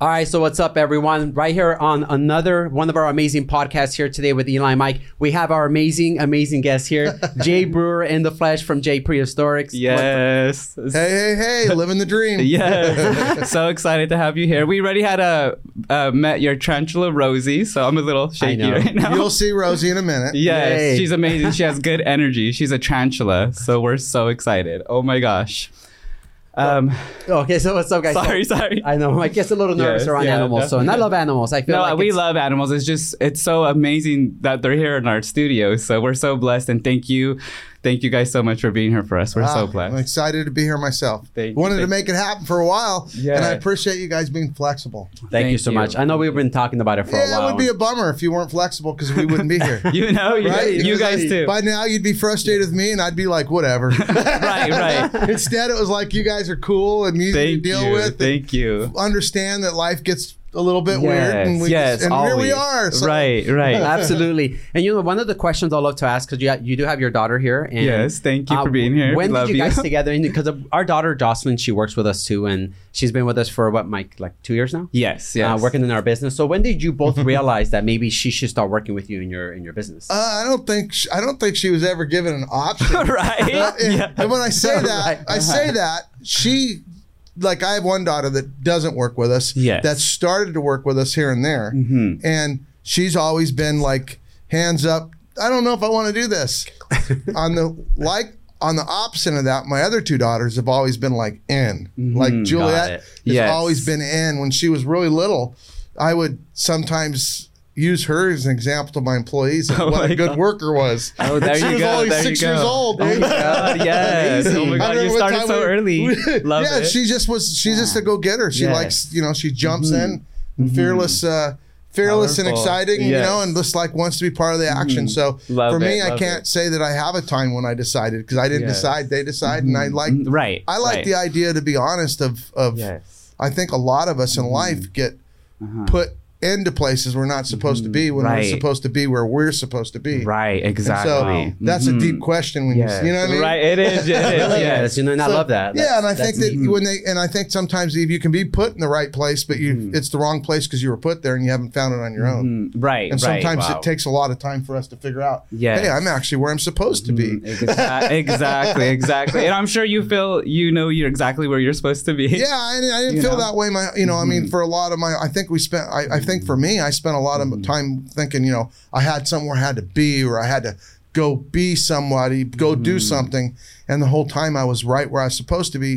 All right, so what's up, everyone? Right here on another one of our amazing podcasts here today with Eli and Mike. We have our amazing, amazing guest here, Jay Brewer in the flesh from Jay Prehistorics. Yes. Hey, hey, hey, living the dream. Yeah. so excited to have you here. We already had a uh, met your tarantula Rosie, so I'm a little shaky right now. You'll see Rosie in a minute. Yes, Yay. she's amazing. She has good energy. She's a tarantula, so we're so excited. Oh my gosh. Um, Okay, so what's up, guys? sorry, So- sorry. I know Mike gets a little nervous Yes, around yeah, animals, so and I love animals. I feel No, like we love animals. It's just it's so amazing that they're here in our studio. So we're so blessed, and thank you, thank you guys so much for being here for us. We're Ah, so glad. I'm excited to be here myself. Thank you, Wanted to thank make it happen for a while, Yeah. and I appreciate you guys being flexible. Thank, you so you. much. I know we've been talking about it for a yeah, while. it would be a bummer if you weren't flexible because we wouldn't be here. You know, you, Right? you Because guys too. By now, you'd be frustrated with me, and I'd be like, whatever. right, right. Instead, it was like you guys are cool and easy Thank to deal you. with. and Thank you. understand that life gets a little bit weird, and, we yes, and here we are. So Right, right. Absolutely. And you know, one of the questions I love to ask because you, you do have your daughter here. And, Yes, thank you uh, for being here. When We did love you you. guys together? Because our daughter Jocelyn, she works with us too, and she's been with us for what, Mike, like two years now. Yes, yes. Uh, working in our business. So when did you both realize that maybe she should start working with you in your in your business? uh, I don't think sh- I don't think she was ever given an option. right. Uh, and, yeah. and when I say that, Right. I say that she, like, I have one daughter that doesn't work with us. Yes. That started to work with us here and there, Mhm. and she's always been like, hands up. I don't know if I want to do this. on the like. On the opposite of that, my other two daughters have always been like in. Like Mhm. Juliet has Yes. always been in. When she was really little, I would sometimes use her as an example to my employees of Oh what a good God. worker was. Oh, there she you was go. only there six years old. Oh my God, yes. Oh my God, you started so we- early. we- Love yeah, it. she just was. She's just a go getter. She Yes. likes, you know, she jumps in, mm-hmm. Mm-hmm. fearless, uh, fearless and Powerful. exciting, you know, and just like wants to be part of the mm-hmm. action. So Love for me, it, I can't it. say that I have a time when I decided because I didn't Yes. decide. They decide, and I like. Mm, right. I like right. the idea to be honest of of. Yes. I think a lot of us in life get Uh-huh. put into places we're not supposed to be when Right. we're supposed to be where we're supposed to be. Right. And Exactly. So that's a Mhm. deep question when Yes. you, you know what I mean? Right. It is. It is. yes, yes. you know, and I love that. Yeah, and I think that that's- when they and I think sometimes if you can be put in the right place, but you Mm-hmm. it's the wrong place because you were put there and you haven't found it on your own. Mm, Right. And right. sometimes wow. it takes a lot of time for us to figure out. Yes. Hey, I'm actually where I'm supposed to be. Mm, exa- exactly, exactly. And I'm sure you feel you know you're exactly where you're supposed to be. Yeah, I, I didn't You feel know? that way. My, you know, I Mm-hmm. mean, for a lot of my, I think we spent. I, I think for me, I spent a lot of time thinking, you know, I had somewhere I had to be, or I had to go be somebody, go Mm-hmm. do something, and the whole time I was right where I was supposed to be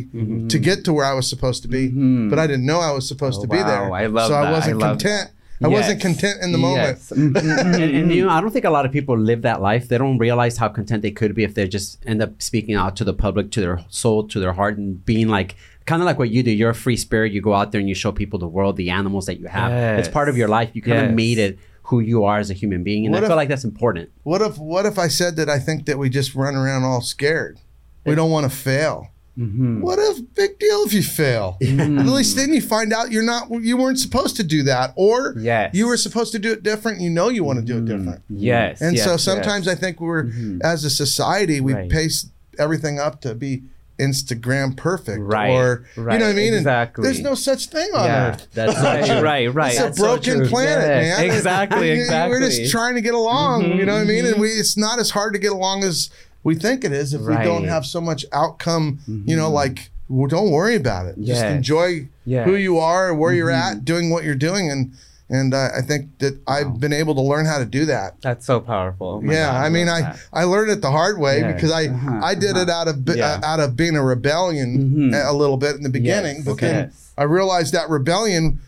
to get to where I was supposed to be, but I didn't know I was supposed Mm-hmm. Oh, to be there. I love so that. I wasn't I content. I wasn't content in the moment. Yes. Mm, mm, mm, and, and you know, I don't think a lot of people live that life. They don't realize how content they could be if they just end up speaking out to the public, to their soul, to their heart, and being like kind of like what you do. You're a free spirit. You go out there and you show people the world, the animals that you have. It's part of your life. You kind of made it who you are as a human being, and What I if- feel like that's important. What if what if I said that I think that we just run around all scared? We don't want to fail. Mhm. What a big deal if you fail. Mm-hmm. At least then you find out you're not you weren't supposed to do that, or Yes. you were supposed to do it different. You know you want to do it different, Yes. and yes, so yes. sometimes I think we're as a society we Right. pace everything up to be Instagram perfect, Right, or you know what I mean. And exactly. there's no such thing on Yeah. earth. That's so Right, right, right. It's a That's so broken true. planet, Yes, man. exactly, Exactly. We're just trying to get along. You know what I mean? And we it's not as hard to get along as we think it is if we don't Mm-hmm. have so much outcome. You know, like well, don't worry about it. Just enjoy who you are, where you're Mm-hmm. at, doing what you're doing, and and uh, I think that I've been able to learn how to do that. That's so powerful. Oh yeah, God, I mean, love I. I learned it the hard way Yes. because I Uh-huh, I did it out of bi- Yeah. uh, out of being a rebellion Mhm. a, a little bit in the beginning, Yes, but okay. then Yes. I realized that rebellion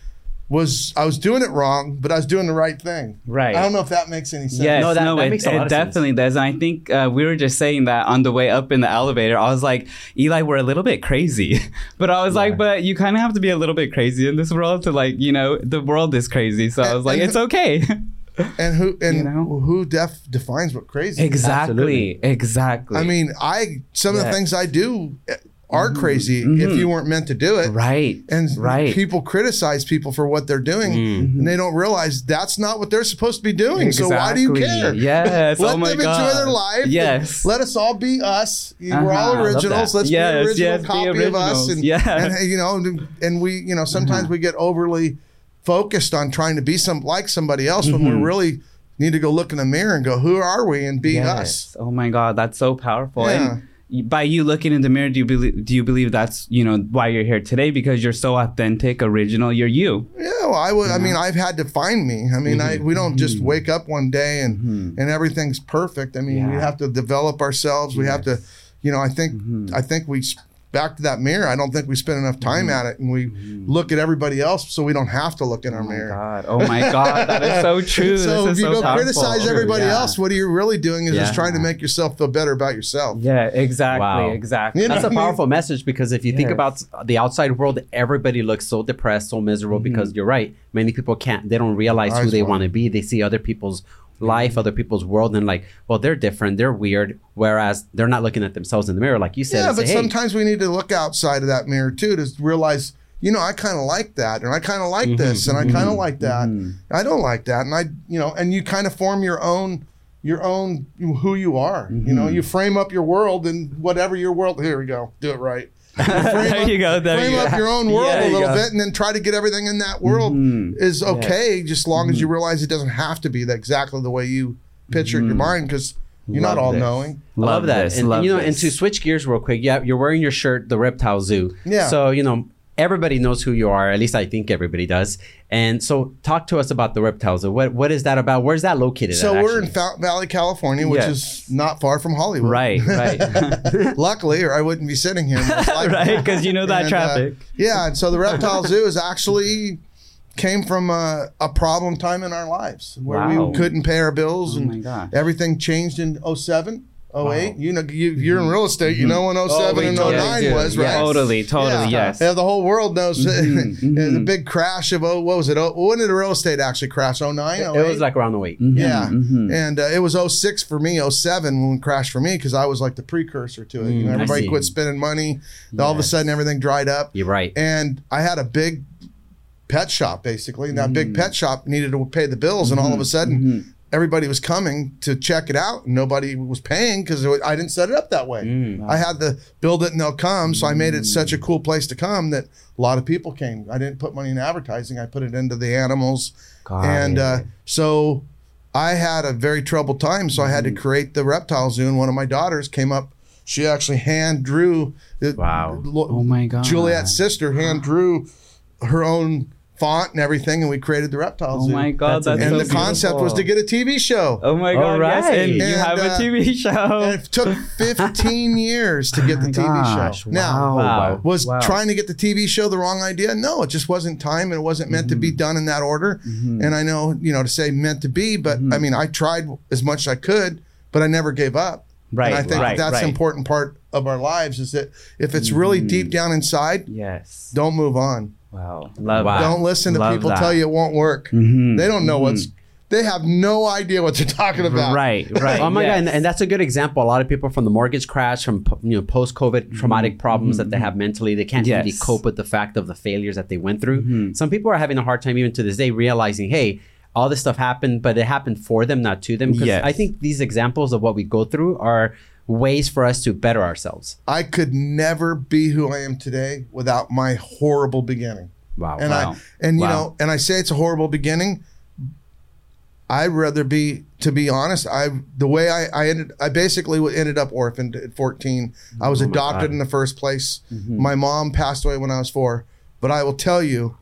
was I was doing it wrong, but I was doing the right thing. Right. I don't know if that makes any sense. Yes, No, no, that- that it, makes a it lot of sense. definitely does. And I think uh, we were just saying that on the way up in the elevator. I was like, Eli, we're a little bit crazy. but I was like, but you kind of have to be a little bit crazy in this world to like, you know, the world is crazy. So I was like, it's okay. And who and You know? who def defines what crazy? exactly. Absolutely. Exactly. I mean, I some of the things I do eh, are crazy if you weren't meant to do it. Mm-hmm. Right. And right. people criticize people for what they're doing, Mm-hmm. and they don't realize that's not what they're supposed to be doing. So why do you care? Yes. Let oh my them God. enjoy their life. Yes. Let us all be us. We're Uh-huh. all I love originals. Let's Yes, be an original yes, copy of us. And. Uh-huh. and you know, and we, you know, sometimes we get overly focused on trying to be some like somebody else when Mm-hmm. we really need to go look in the mirror and go, who are we, and be us. Oh my God, that's so powerful. Yeah. And by you looking in the mirror, do you believe do you believe that's you know why you're here today because you're so authentic, original, you're you. Yeah, well, I would. I mean, I've had to find me. I mean, I we don't just wake up one day and and everything's perfect. I mean, we Mm-hmm. Have to develop ourselves. We have to, you know. I think Mm-hmm. I think we back to that mirror. I don't think we spend enough time Mm-hmm. at it, and we look at everybody else, so we don't have to look in our Oh my mirror. God. Oh my God. That is so true. So this if is you so go powerful. criticize everybody Yeah. else, what are you really doing is just trying to make yourself feel better about yourself. Yeah, exactly. Wow. Exactly. You know That's a what I mean? powerful message because if you think about the outside world, everybody looks so depressed, so miserable because you're right. Many people can't, they don't realize who they want to be. They see other people's life, other people's world, and like, well, they're different, they're weird. Whereas they're not looking at themselves in the mirror, like you said. Yeah, but say, hey, sometimes we need to look outside of that mirror too to realize, you know, I kind of like that, and I kind of like Mm-hmm. this, and I kind of like that. I don't like that, and I, you know, and you kind of form your own, your own who you are. You know, Mm-hmm. you frame up your world and whatever your world. Here we go, do it right. There you go. There frame you up go. your own world Yeah, a little bit, and then try to get everything in that world is okay, just long Mm-hmm. as you realize it doesn't have to be that exactly the way you picture it in your mind, because you're Mm-hmm. Love not all this. knowing. I love, that. this, and, love you know, this. and to switch gears real quick, yeah, you're wearing your shirt, the Reptile Zoo. Yeah. So, you know, everybody knows who you are. At least I think everybody does. And so talk to us about the reptiles. What what is that about? Where's that located So at, we're in? Fountain Valley, California, which Yes. is not far from Hollywood. Right, right. Luckily, or I wouldn't be sitting here. right, because you know that And, uh, traffic. yeah, and so the reptile zoo is actually came from a, a problem time in our lives where Wow. we couldn't pay our bills Oh and everything changed in 07, 08. You know, you, you're in real estate, you know when 07 Oh, and totally 09 do. was, Yes. right? Totally, totally, yes. Yeah, the whole world knows Mm-hmm, the big crash of oh, what was it? Oh, when did the real estate actually crash? 09, It was like around the weight. yeah, Mm-hmm. and uh, it was 06 for me, 07 when it crashed for me because I was like the precursor to it. you know, Mm, everybody quit spending money. All of a sudden, everything dried up, You're right. and I had a big pet shop basically. And that Mm. big pet shop needed to pay the bills, and Mm-hmm. all of a sudden, everybody was coming to check it out, and nobody was paying because I didn't set it up that way. Mm. I had to build it and they'll come. So I made it such a cool place to come that a lot of people came. I didn't put money in advertising. I put it into the animals. Got and uh, so I had a very troubled time. So I had to Mm-hmm. create the reptile zoo. And one of my daughters came up. She actually hand drew. Wow. lo- Oh my God. Juliet's sister hand drew her own font and everything. And we created the reptile Oh my God, That's that's, and so the concept was to get a TV show. Oh my All God, yes, right. and you And, have a uh, TV show. And it took 15 years to get the Oh my TV gosh, show. Now, Wow. was Wow. trying to get the TV show the wrong idea? No, it just wasn't time and it wasn't meant to be Mm-hmm. done in that order. And I know, you know, to say meant to be, but Mm-hmm. I mean, I tried as much as I could, but I never gave up. Right, And I think right, that's right. the important part of our lives is that if it's really Mm-hmm. deep down inside, yes. don't move on. Wow. Love Wow. Don't listen to Love people that. tell you it won't work. Mhm. They don't know what's, mm-hmm. they have no idea what they're talking about. Right, right. Oh my yes. god, and, and that's a good example. A lot of people from the mortgage crash, from you know post-COVID mm-hmm. traumatic problems that they mm-hmm. have mentally, they can't really cope with the fact of the failures that they went through. Some people are having a hard time even to this day realizing, hey, all this stuff happened, but it happened for them, not to them. Because Yes. I think these examples of what we go through are ways for us to better ourselves. I could never be who I am today without my horrible beginning. Wow. and Wow. I and you Wow. know and I say it's a horrible beginning. I'd rather be to be honest. I the way I I ended I basically ended up orphaned at 14. I was Oh adopted. Mm-hmm. in the first place. My mom passed away when I was four. But I will tell you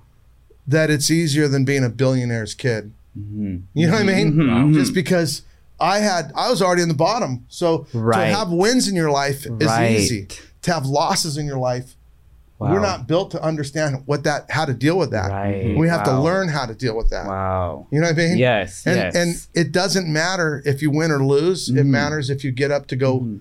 that it's easier than being a billionaire's kid. Mm-hmm. You know what I mean? Mhm. Just because I had I was already in the bottom. So Right. to have wins in your life is Right. easy. To have losses in your life Wow. we're not built to understand what that how to deal with that. Right. We have to learn how to deal with that. Wow. You know what I mean? Yes. And yes. and it doesn't matter if you win or lose. It Mhm. matters if you get up to go Mhm.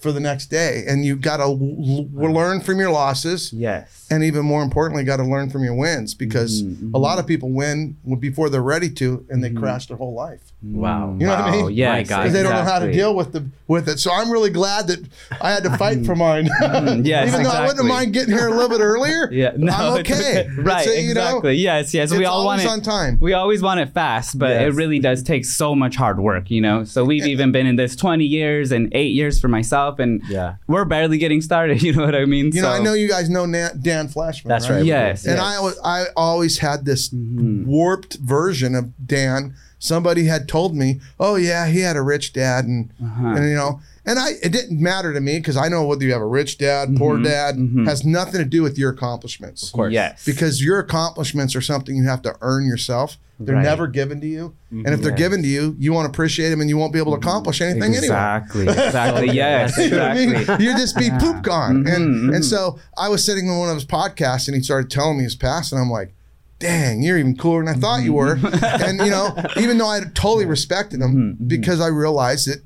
For the next day, and you got to l- l- learn from your losses. Yes. And even more importantly, got to learn from your wins because Mhm, a lot of people win before they're ready to, and they crash their whole life Wow. You know what I mean? Yeah, My God. because they don't know how to deal with the with it. So I'm really glad that I had to fight for mine. Mm, yes, even though I wouldn't exactly. mind getting here a little bit earlier. Yeah, no, I'm it's okay. Right, It's, uh, you know, exactly. yes, yes. we it's all want it on time. We always want it fast, but it really does take so much hard work, you know. So we've even been in this 20 years and eight years for myself, and Yeah. we're barely getting started. You know what I mean? You know, I know you guys know Na- Dan Fleyshman. That's right? right. Yes, And yes. I, al- I always had this Mhm. warped version of Dan. Somebody had told me, "Oh yeah, he had a rich dad," and Uh-huh. and you know, and I it didn't matter to me because I know whether you have a rich dad, poor Mhm, dad, mhm. has nothing to do with your accomplishments. Of course. Yes. Because your accomplishments are something you have to earn yourself. They're Right. never given to you, and if they're Yes. given to you, you won't appreciate them, and you won't be able to accomplish anything anyway. exactly, exactly. yes, You know what I mean? exactly. You just be poop gone. Mhm, and and so I was sitting on one of his podcasts and he started telling me his past, and I'm like, dang, you're even cooler than I thought you were. Mm-hmm. and you know, even though I totally respected him because I realized that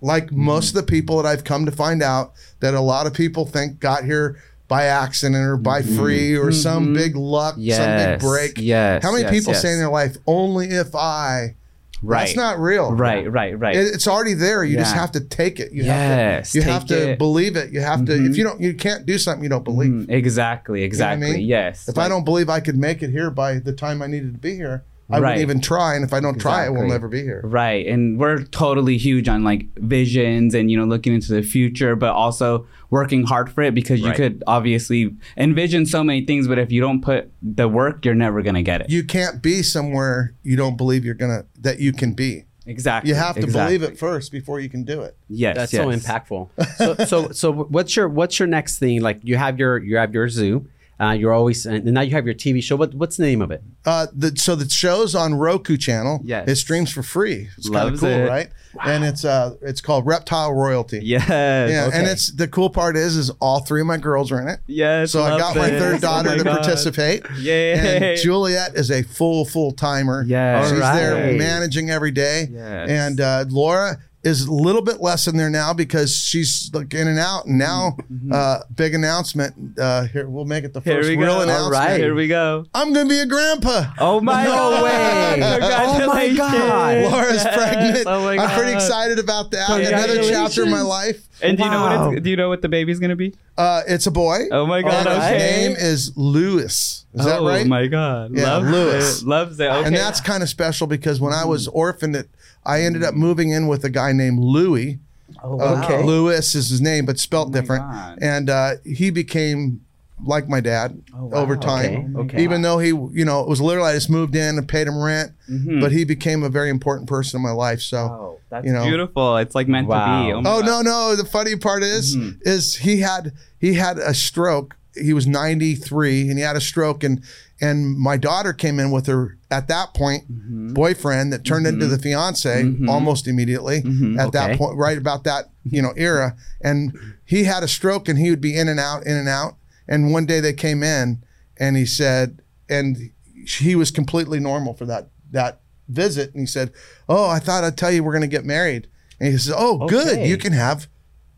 like Mm-hmm. most of the people that I've come to find out that a lot of people think got here by accident or by free or some Mhm. big luck, some big break. yes, How many yes, people yes. say in their life, only if I Right. that's not real. Right, right, right. It, it's already there. You just have to take it. You Yes, have to, you have to it. believe it. You have to. Mhm. If you don't, you can't do something you don't believe. Mhm, Exactly, I exactly. mean? Yes. If I don't believe I could make it here by the time I needed to be here, I Right. wouldn't even try. And if I don't try, I will never be here. Right. And we're totally huge on like visions and, you know, looking into the future, but also working hard for it because you could obviously envision so many things, but if you don't put the work, you're never going to get it. You can't be somewhere you don't believe you're gonna that you can be. exactly. You have to exactly. believe it first before you can do it. Yes. That's yes. so impactful. So, so, so, what's your what's your next thing? Like, you have your you have your zoo. Uh, you're always and now you have your TV show. What what's the name of it? Uh, the, so the show's on Roku channel. Yes. it streams for free. It's kind of cool, it. right? And it's uh, it's called Reptile Royalty. Yes. Yeah, and it's the cool part is is all three of my girls are in it. Yes. So I got my this. third Oh daughter my to God. participate. Yay. And Juliet is a full full timer. Yes. she's there managing every day. Yes. And uh, Laura is a little bit less in there now because she's like in and out. And now, uh, big announcement. Uh, here we'll make it the Mm-hmm. First we real go. announcement. Alright. Here we go. I'm gonna be a grandpa. Oh my No God. way. Oh my God. Laura's Yes. pregnant. Oh my I'm pretty excited about that. Another chapter in my life. And do you know what it's, do you know what the baby's gonna be? Uh, it's a boy. Oh my god! and his name is Lewis. Is that right? oh my god! Yeah, Loves Lewis. it. Loves it. Okay. And that's kind of special because when I was orphaned, it, I ended up moving in with a guy named Louis. Oh, Uh, Lewis is his name, but spelt Oh different. God. And uh, he became like my dad Oh, wow. over time. Okay, okay. Even though he, you know, it was literally I just moved in and paid him rent, Mhm. but he became a very important person in my life. So, Oh, that's you know. beautiful. It's like meant to be. Wow. my oh God. no, no. The funny part is, Mhm. is he had he had a stroke. He was 93 and he had a stroke and and my daughter came in with her at that point Mm-hmm. boyfriend that turned into the fiance Mhm. almost immediately Mhm. at that point right about that you know era. And he had a stroke and he would be in and out in and out. And one day they came in and he said and he was completely normal for that that visit. And he said oh i thought i'd tell you we're going to get married. And he says oh good. You can have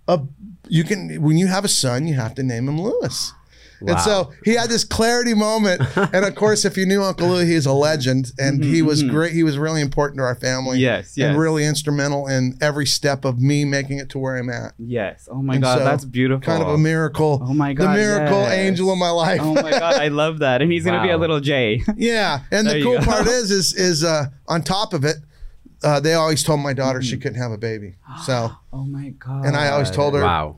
a you can when you have a son you have to name him lewis and so he had this clarity moment and of course if you knew uncle louis he's a legend and he was great he was really important to our family Yes, yes. and really instrumental in every step of me making it to where i'm at Yes. Oh my And god, so, that's beautiful. kind of a miracle Oh my God. the miracle yes. angel of my life Oh my god, I love that. And he's gonna be a little J. Yeah, and There the cool part is, is, is uh, on top of it, uh, they always told my daughter Mm-hmm. she couldn't have a baby. So, oh my god. and I always told her, Wow.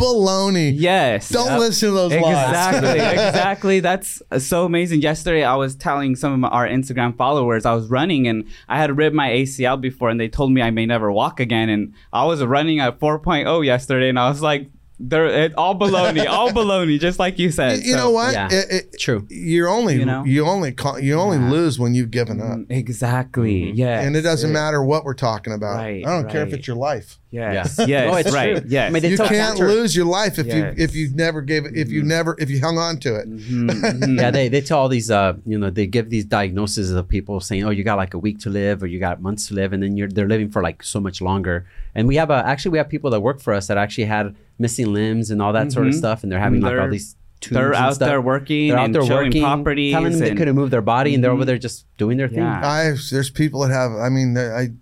Baloney. Yes. Don't Yep. listen to those lies. Exactly, exactly. That's so amazing. Yesterday, I was telling some of my, our Instagram followers I was running and I had ripped my ACL before, and they told me I may never walk again. And I was running at 4.0 yesterday, and I was like, they're it, all baloney, all baloney, just like you said. You, you So- know what? yeah. It- it- True. You're only You know? you, only you only Yeah. lose when you've given up, Mm, Exactly. Mhm. Yeah. and it doesn't matter what we're talking about. Right, I don't care if it's your life. Yes. Yeah. Yes. No, it's right. true. Yes. I mean, They you can't cancer- lose your life if Yes. you if you never gave it if you Mhm. never if you hung on to it. Mhm, mhm. yeah, they, they tell all these, uh, you know, they give these diagnoses of people saying, oh, you got like a week to live or you got months to live, and then you're they're living for like so much longer. And we have a actually we have people that work for us that actually had missing limbs and all that sort of Mhm. stuff, and they're having like all these. Tubes They're and out stuff. there working They're out and there working, properties. telling them they couldn't move their body, and they're over Mhm. there just doing their thing. Yeah. I there's people that have. I mean, I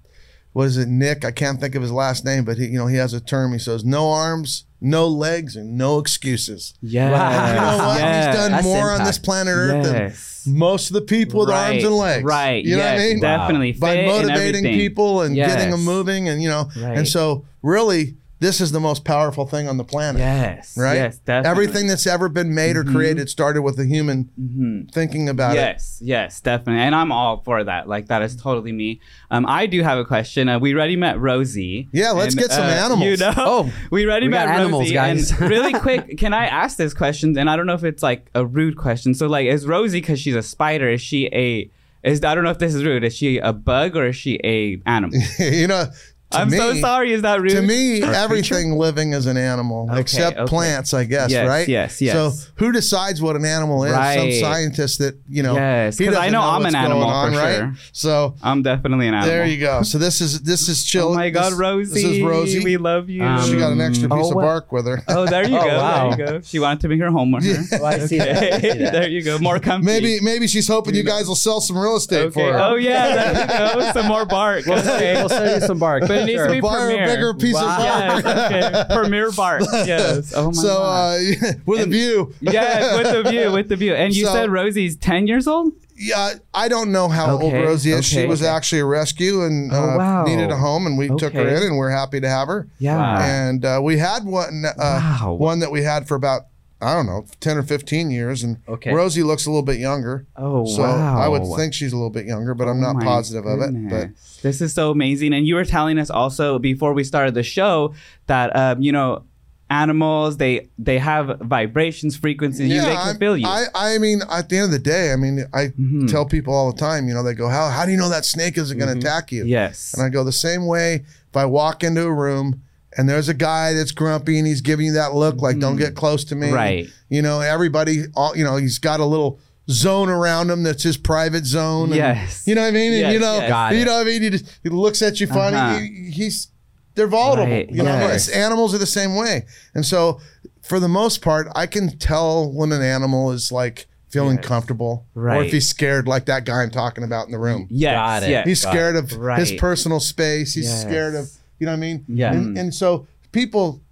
was it Nick? I can't think of his last name, but he you know he has a term. He says no arms, no legs, and no excuses. Yeah, Wow. You know what? Yes. He's done That's more on this planet Earth Yes. than most of the people with arms and legs. Right. You know what I mean? Definitely. By Fit and motivating everything. people and getting them moving, and you know, Right. and so really, this is the most powerful thing on the planet. Yes. Right? Yes. Definitely. Everything that's ever been made or Mhm. created started with a human Mhm. thinking about it. Yes, yes, definitely, and I'm all for that. Like that is totally me. Um, I do have a question. Uh, we already met Rosie. Yeah, let's and, get some uh, animals. You know, Oh, we already we met got animals, guys. And really quick, can I ask this question? And I don't know if it's like a rude question. So, like, is Rosie because she's a spider? Is she a? Is I don't know if this is rude. Is she a bug or is she a animal? you know, to I'm so sorry. Is that rude? To me, Or a everything living is an animal Okay, except okay. plants, I guess, Yes, right? yes, yes. So who decides what an animal is? Some scientist that you know. Yes, he 'cause I doesn't know I'm an animal on, for right? sure. So I'm definitely an animal. there you go. So this is this is chill. Oh my God, this, Rosie! This is Rosie. We love you. Um, she got an extra piece oh, of bark with her. Oh, there you Oh, go. wow. There you go. She wanted to bring her home with her. Yeah. Oh, I see that. That. there you go. More comfy. Maybe maybe she's hoping you guys will sell some real estate for her. Oh yeah, there you go. Some more bark. We'll sell, Okay. we'll sell you some bark. But it needs to be Buy her a bigger piece Wow. of bark. Yes. Okay. Premier bark. Yes. Oh my so god. uh, with And- a view. yes, with the view, with the view. And you So- said Rosie's ten years old. Yeah, I don't know how Okay, old Rosie is. she was okay. actually a rescue and Oh, uh, wow. needed a home, and we took her in, and we're happy to have her. Yeah. And uh, we had one, uh, Wow. one that we had for about I don't know, ten or fifteen years, and Okay. Rosie looks a little bit younger. Oh so wow. I would think she's a little bit younger, but I'm Oh not positive of it. But this is so amazing. And you were telling us also before we started the show that um, you know animals they they have vibrations, frequencies. you, they can I'm- feel you. I, I mean, at the end of the day, I mean, I Mhm. tell people all the time, you know, they go, "How how do you know that snake isn't going to Mhm. attack you?" yes. And I go the same way if I walk into a room and there's a guy that's grumpy and he's giving you that look like don't Mhm. get close to me. Right. You know, everybody all you know, he's got a little zone around him that's his private zone. and- Yes. you know what I mean? And you know, yes. You know what I mean? He, just, he looks at you funny. Uh-huh. He- he's they're vulnerable. Right, You know, yes. it's, animals are the same way. And so for the most part, I can tell when an animal is like feeling Yes. comfortable or if he's scared like that guy I'm talking about in the room. Yes. Got it. yes. He's Got scared of Right. his personal space. He's Yes. scared of, you know what I mean? Yeah. And, hmm. and so people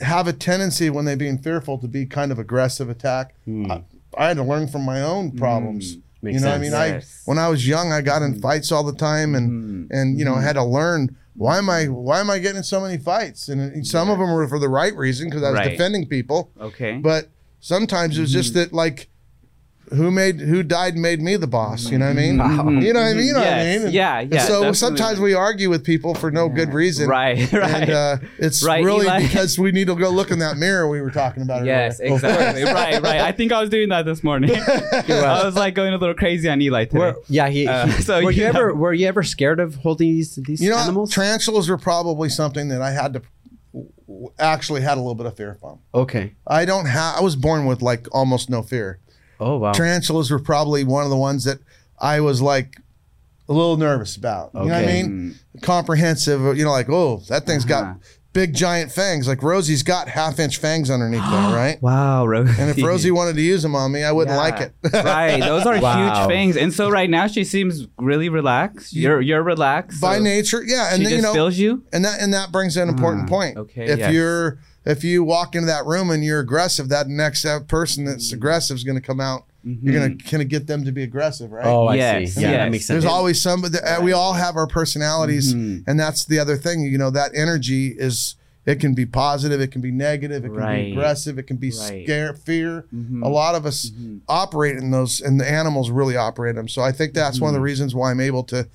have a tendency when they're being fearful to be kind of aggressive attack. Hmm. I, I had to learn from my own hmm. problems. Makes you know what I mean? Yes. I when I was young, I got in hmm. fights all the time and Mhm. and you know, I had to learn why am I why am I getting in so many fights? And some of them were for the right reason because I was Right. defending people, Okay. but sometimes it was just that like who made who died and made me the boss, you know what I mean? Mhm. You know what I mean? You know what I mean? And- Yeah, and yeah, so definitely. sometimes we argue with people for no good reason. Right. Right. And uh, it's Right, really Eli? because we need to go look in that mirror we were talking about Yes, earlier. exactly. right, right. I think I was doing that this morning. I was like going a little crazy on Eli today. Were- yeah, he. Uh, he- so were you you ever were you ever scared of holding these these You know, animals? tarantulas were probably something that I had to w- w- actually had a little bit of fear from. okay. I don't have. I was born with like almost no fear. Oh wow. Tarantulas were probably one of the ones that I was like a little nervous about. You know what I mean? Comprehensive. You know, like oh, that thing's Uh-huh. got big giant fangs. Like Rosie's got half inch fangs underneath there, right? wow, Rosie. And if Rosie wanted to use them on me, I wouldn't Yeah. like it. right, those are Wow. huge fangs. And so right now she seems really relaxed. You're you're relaxed. By so nature, yeah, she and then, just you know, feels you. and that and that brings an important Ah, point. okay, if yes. you're if you walk into that room and you're aggressive, that next uh, person that's aggressive is going to come out. You're going to kind of get them to be aggressive, right? Oh, I Yes, see. Yeah, yes. that makes sense. There's always somebody. uh, We all have our personalities, Mhm. and that's the other thing. You know, that energy is. It can be positive. It can be negative. It can Right. be aggressive. It can be Right. scare, fear. Mhm. A lot of us Mhm. operate in those, and the animals really operate them. So I think that's one of the Mm-hmm. reasons why I'm able to.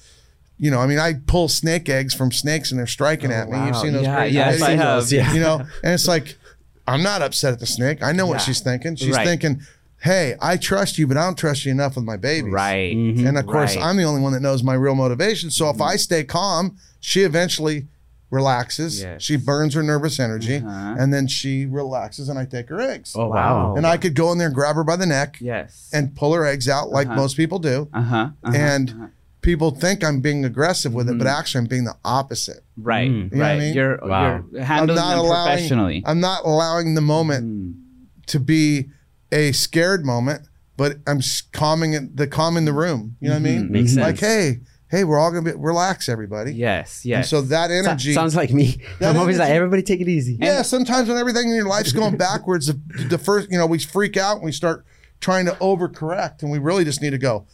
You know, I mean, I pull snake eggs from snakes, and they're striking Oh, at me. You've seen those Yeah, crazy yes, videos. I have. Yeah. You know, and it's like. I'm not upset at the snake. I know what she's thinking. She's Right. thinking, hey, I trust you, but I don't trust you enough with my babies. Right. And of course, Right. I'm the only one that knows my real motivation. So if I stay calm, she eventually relaxes. Yes. She burns her nervous energy, Uh-huh. and then she relaxes, and I take her eggs. Oh wow. And I could go in there and grab her by the neck Yes. and pull her eggs out like Uh-huh. most people do. uh huh. and people think I'm being aggressive with it, Mm-hmm. but actually I'm being the opposite. right. Mm. You know what Right. I mean? You're Wow. you're handling I'm not them allowing professionally. I'm not allowing the moment Mm. to be a scared moment, but I'm calming it, the calming the room. You know what I mean? Makes Like, sense. hey, hey, we're all gonna be relax, everybody. Yes. And Yes. so that So- energy. sounds like me. That I'm always like, everybody take it easy. yeah, sometimes when everything in your life's going backwards, the, the first, you know, we freak out and we start trying to overcorrect, and we really just need to go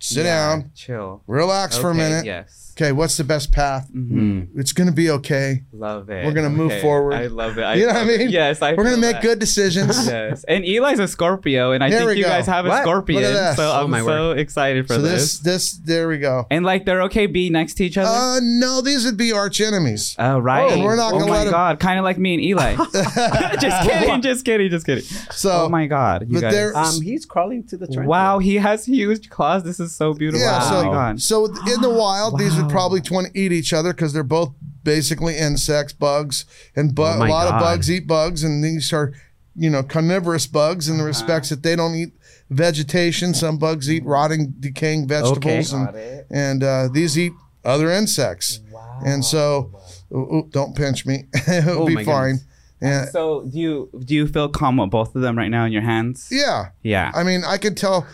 sit Yeah, down, Chill. relax for a minute. Yes. Okay, what's the best path? Mm. It's gonna be okay. Love it. We're gonna move forward. I love it. I You know what I love it. mean? Yes. I We're gonna make that. good decisions. Yes. And Eli's a Scorpio, and I There think you go. guys have a What? Scorpion. Look at this. So Oh, I'm my so excited for So this. this, this, there we go. And like they're okay being next to each other. Uh, no, these would be arch enemies. Oh right. And we're not oh gonna my let 'em- god, kind of like me and Eli. just kidding, just kidding, just kidding. So, oh my god, you but guys. they're- Um, he's crawling to the trench. Wow, he has huge claws. This is so beautiful. yeah. oh my So, god. so in the wild, these would Wow. Probably want to eat each other because they're both basically insects, bugs, and bu- Oh my a lot of bugs eat bugs, and these are, you know, carnivorous bugs in the respects that they don't eat vegetation. Some bugs eat rotting, decaying vegetables, and, it. and uh, these eat other insects. And so, ooh, ooh, don't pinch me. It'll Oh be fine. goodness. Yeah. So do you do you feel calm with both of them right now in your hands? Yeah. Yeah. I mean, I could tell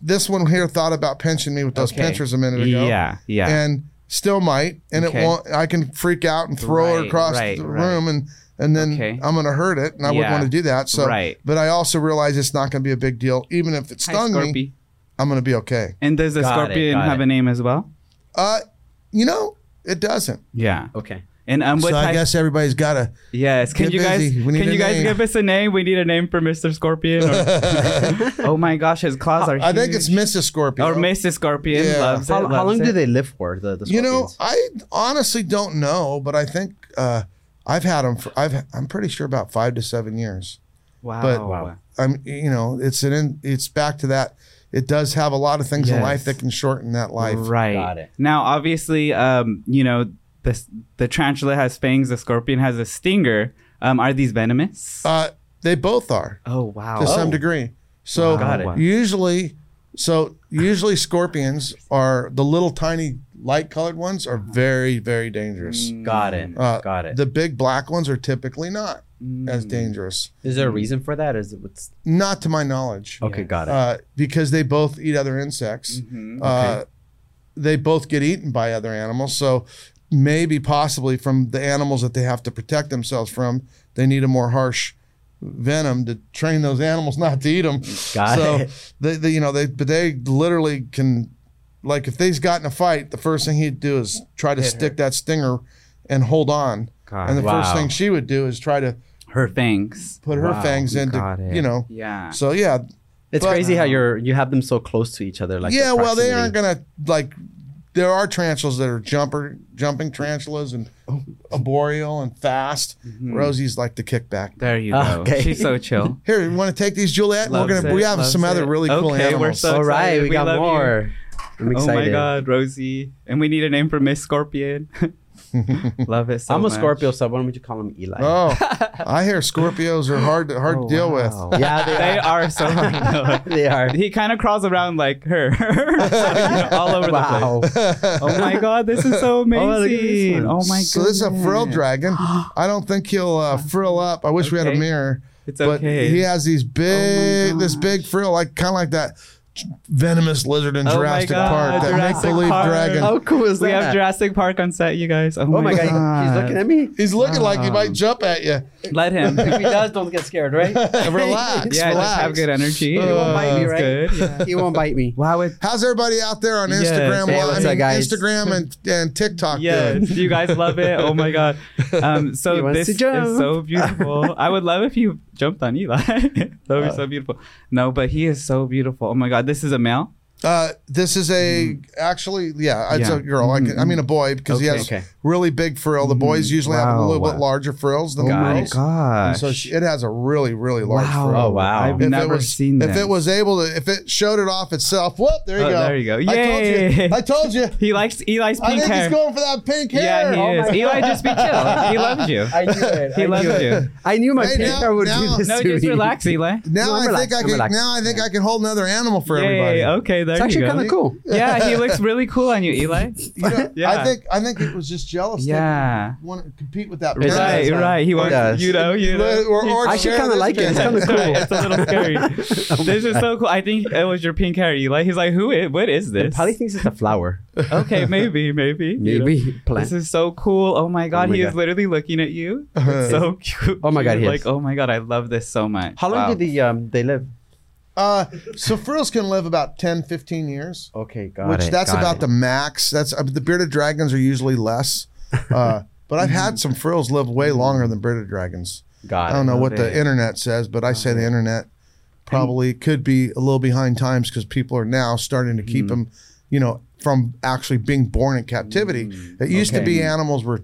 this one here thought about pinching me with those Okay. pinchers a minute ago. Yeah. Yeah. And still might. And Okay. it won't I can freak out and throw her Right, across right, the right. room and and then Okay. I'm gonna hurt it and I wouldn't want to do that. So Right. but I also realize it's not gonna be a big deal. Even if it Hi, stung me, I'm gonna be okay. And does the Got scorpion got have it. a name as well? Uh you know, it doesn't. Yeah. Okay. And um, what so I type? guess everybody's gotta yes. Can Get you guys? busy. We need Can a you guys name. give us a name? We need a name for Mr. Scorpion. or- oh my gosh, his claws are. I think it's huge. Mrs. Scorpio. Or Mrs. Scorpion Yeah. loves it. How, how loves long do it. they live for? The, the You know, scorpions? I honestly don't know, but I think uh, I've had them for I've I'm pretty sure about five to seven years. Wow. but- Wow. I'm you know it's an in, it's back to that. It does have a lot of things in Yes. life that can shorten that life. Right. Got it. Now, obviously, um, you know, the the tarantula has fangs. The scorpion has a stinger. Um, are these venomous? Uh, they both are oh wow. to some Oh. degree. So Got it. usually, so usually scorpions are the little tiny light colored ones are very very dangerous. Got it. Uh, Got it. The big black ones are typically not Mm. as dangerous. Is there a reason for that? Is it what's Not to my knowledge. okay? Yes. Got it. uh, because they both eat other insects. Mhm. Uh, they both get eaten by other animals. So maybe possibly from the animals that they have to protect themselves from, they need a more harsh venom to train those animals not to eat them. Got so it. they, they, you know, they but they literally can, like if they's got in a fight, the first thing he'd do is try to Hit stick that stinger and hold on. God. And the first thing she would do is try to her fangs. put her Wow. fangs into, Got you know. Yeah. So yeah, it's but- crazy how you're you have them so close to each other. Like the yeah, well, they aren't gonna like. There are tarantulas that are jumper jumping tarantulas and arboreal and fast. Mhm. Rosie's like the kickback. There you go. Okay. She's so chill. Here, you want to take these, Juliet? Loves we're gonna. it, we have loves some other it. really cool Okay, we're animals. so- All right, we We got love you. more. I'm Oh excited. my God, Rosie. And we need a name for Miss Scorpion. Love it so I'm a much. Scorpio, so why don't you call him Eli? oh, I hear Scorpios are hard to hard Oh, to deal wow. with. Yeah, they, They are so hard to deal with. they are. He kind of crawls around like her, all over the Wow. place. Oh my god, this is so look at this amazing! one. Oh, my god. So this is a frill dragon. I don't think he'll uh, frill up. I wish we had a mirror. It's But okay. he has these big, this big frill, like kind of like that venomous lizard in Oh Jurassic God, Park. That Jurassic make believe Park. dragon. How cool is we that? have Jurassic Park on set, you guys. Oh, oh my god, he's looking at me. He's looking like he might jump at you. Let him. If he does, don't get scared, right? relax, yeah, relax. just have good energy. He won't bite me, right? Good. Yeah. he won't bite me. Wow, it How's everybody out there on Yes. Instagram? Hey, Well, what's I mean, up, guys? Instagram and, and TikTok. Yes, do you guys love it? Oh my god! Um, so this is so beautiful. I would love if you jumped on Eli. that would be oh. so beautiful. No, but he is so beautiful. Oh my god, this is a male. Uh, this is a mm-hmm. actually, yeah, it's Yeah. a girl. I, can, I mean a boy because he has Okay. really big frill. The boys mm-hmm. usually have a Wow. little bit larger frills than oh the Oh my girls. gosh. And so she, it has a really, really large wow. frill. Oh, wow. I've If never it was, seen if it was able to, if it showed it off itself, whoop, there you Oh, go. there you go. I told you. I told you. He likes Eli's I pink think hair. he's going for that pink hair. yeah, he Oh is. Eli, just be chill. He loves you. I knew it. He loves you. I knew my Hey, pink now- hair would now- do this No, to just relax, Eli. Now I'm I relaxed. think I can. Now I think I can hold another animal for everybody. Yay. Okay, there It's actually kind of cool. Yeah, he looks really cool on you, Eli. You know, Yeah. I think I think it was just jealous. Yeah. Want to compete with that. Right, Right, right. He wants, Yes. you know, you know. Or- or I should kind of like it. It's kind of cool. It's a little scary. this is so cool. I think it was your pink hair, Eli. He's like, who is, what is this? Probably thinks it's a flower. okay, maybe, maybe. you know. Maybe plant. This is so cool. Oh my god, my he is literally looking at you. So cute. Oh my God, he like is. oh my god, I love this so much. How long Wow. did the um they live? Uh, so frills can live about 10, 15 years, Okay, got which it. that's got about it. the max. That's uh, the bearded dragons are usually less. Uh, but I've had some frills live way longer than bearded dragons. got I don't know what the internet says, but I say the internet probably could be a little behind times because people are now starting to Mm. keep them, you know, from actually being born in captivity. It used to be animals were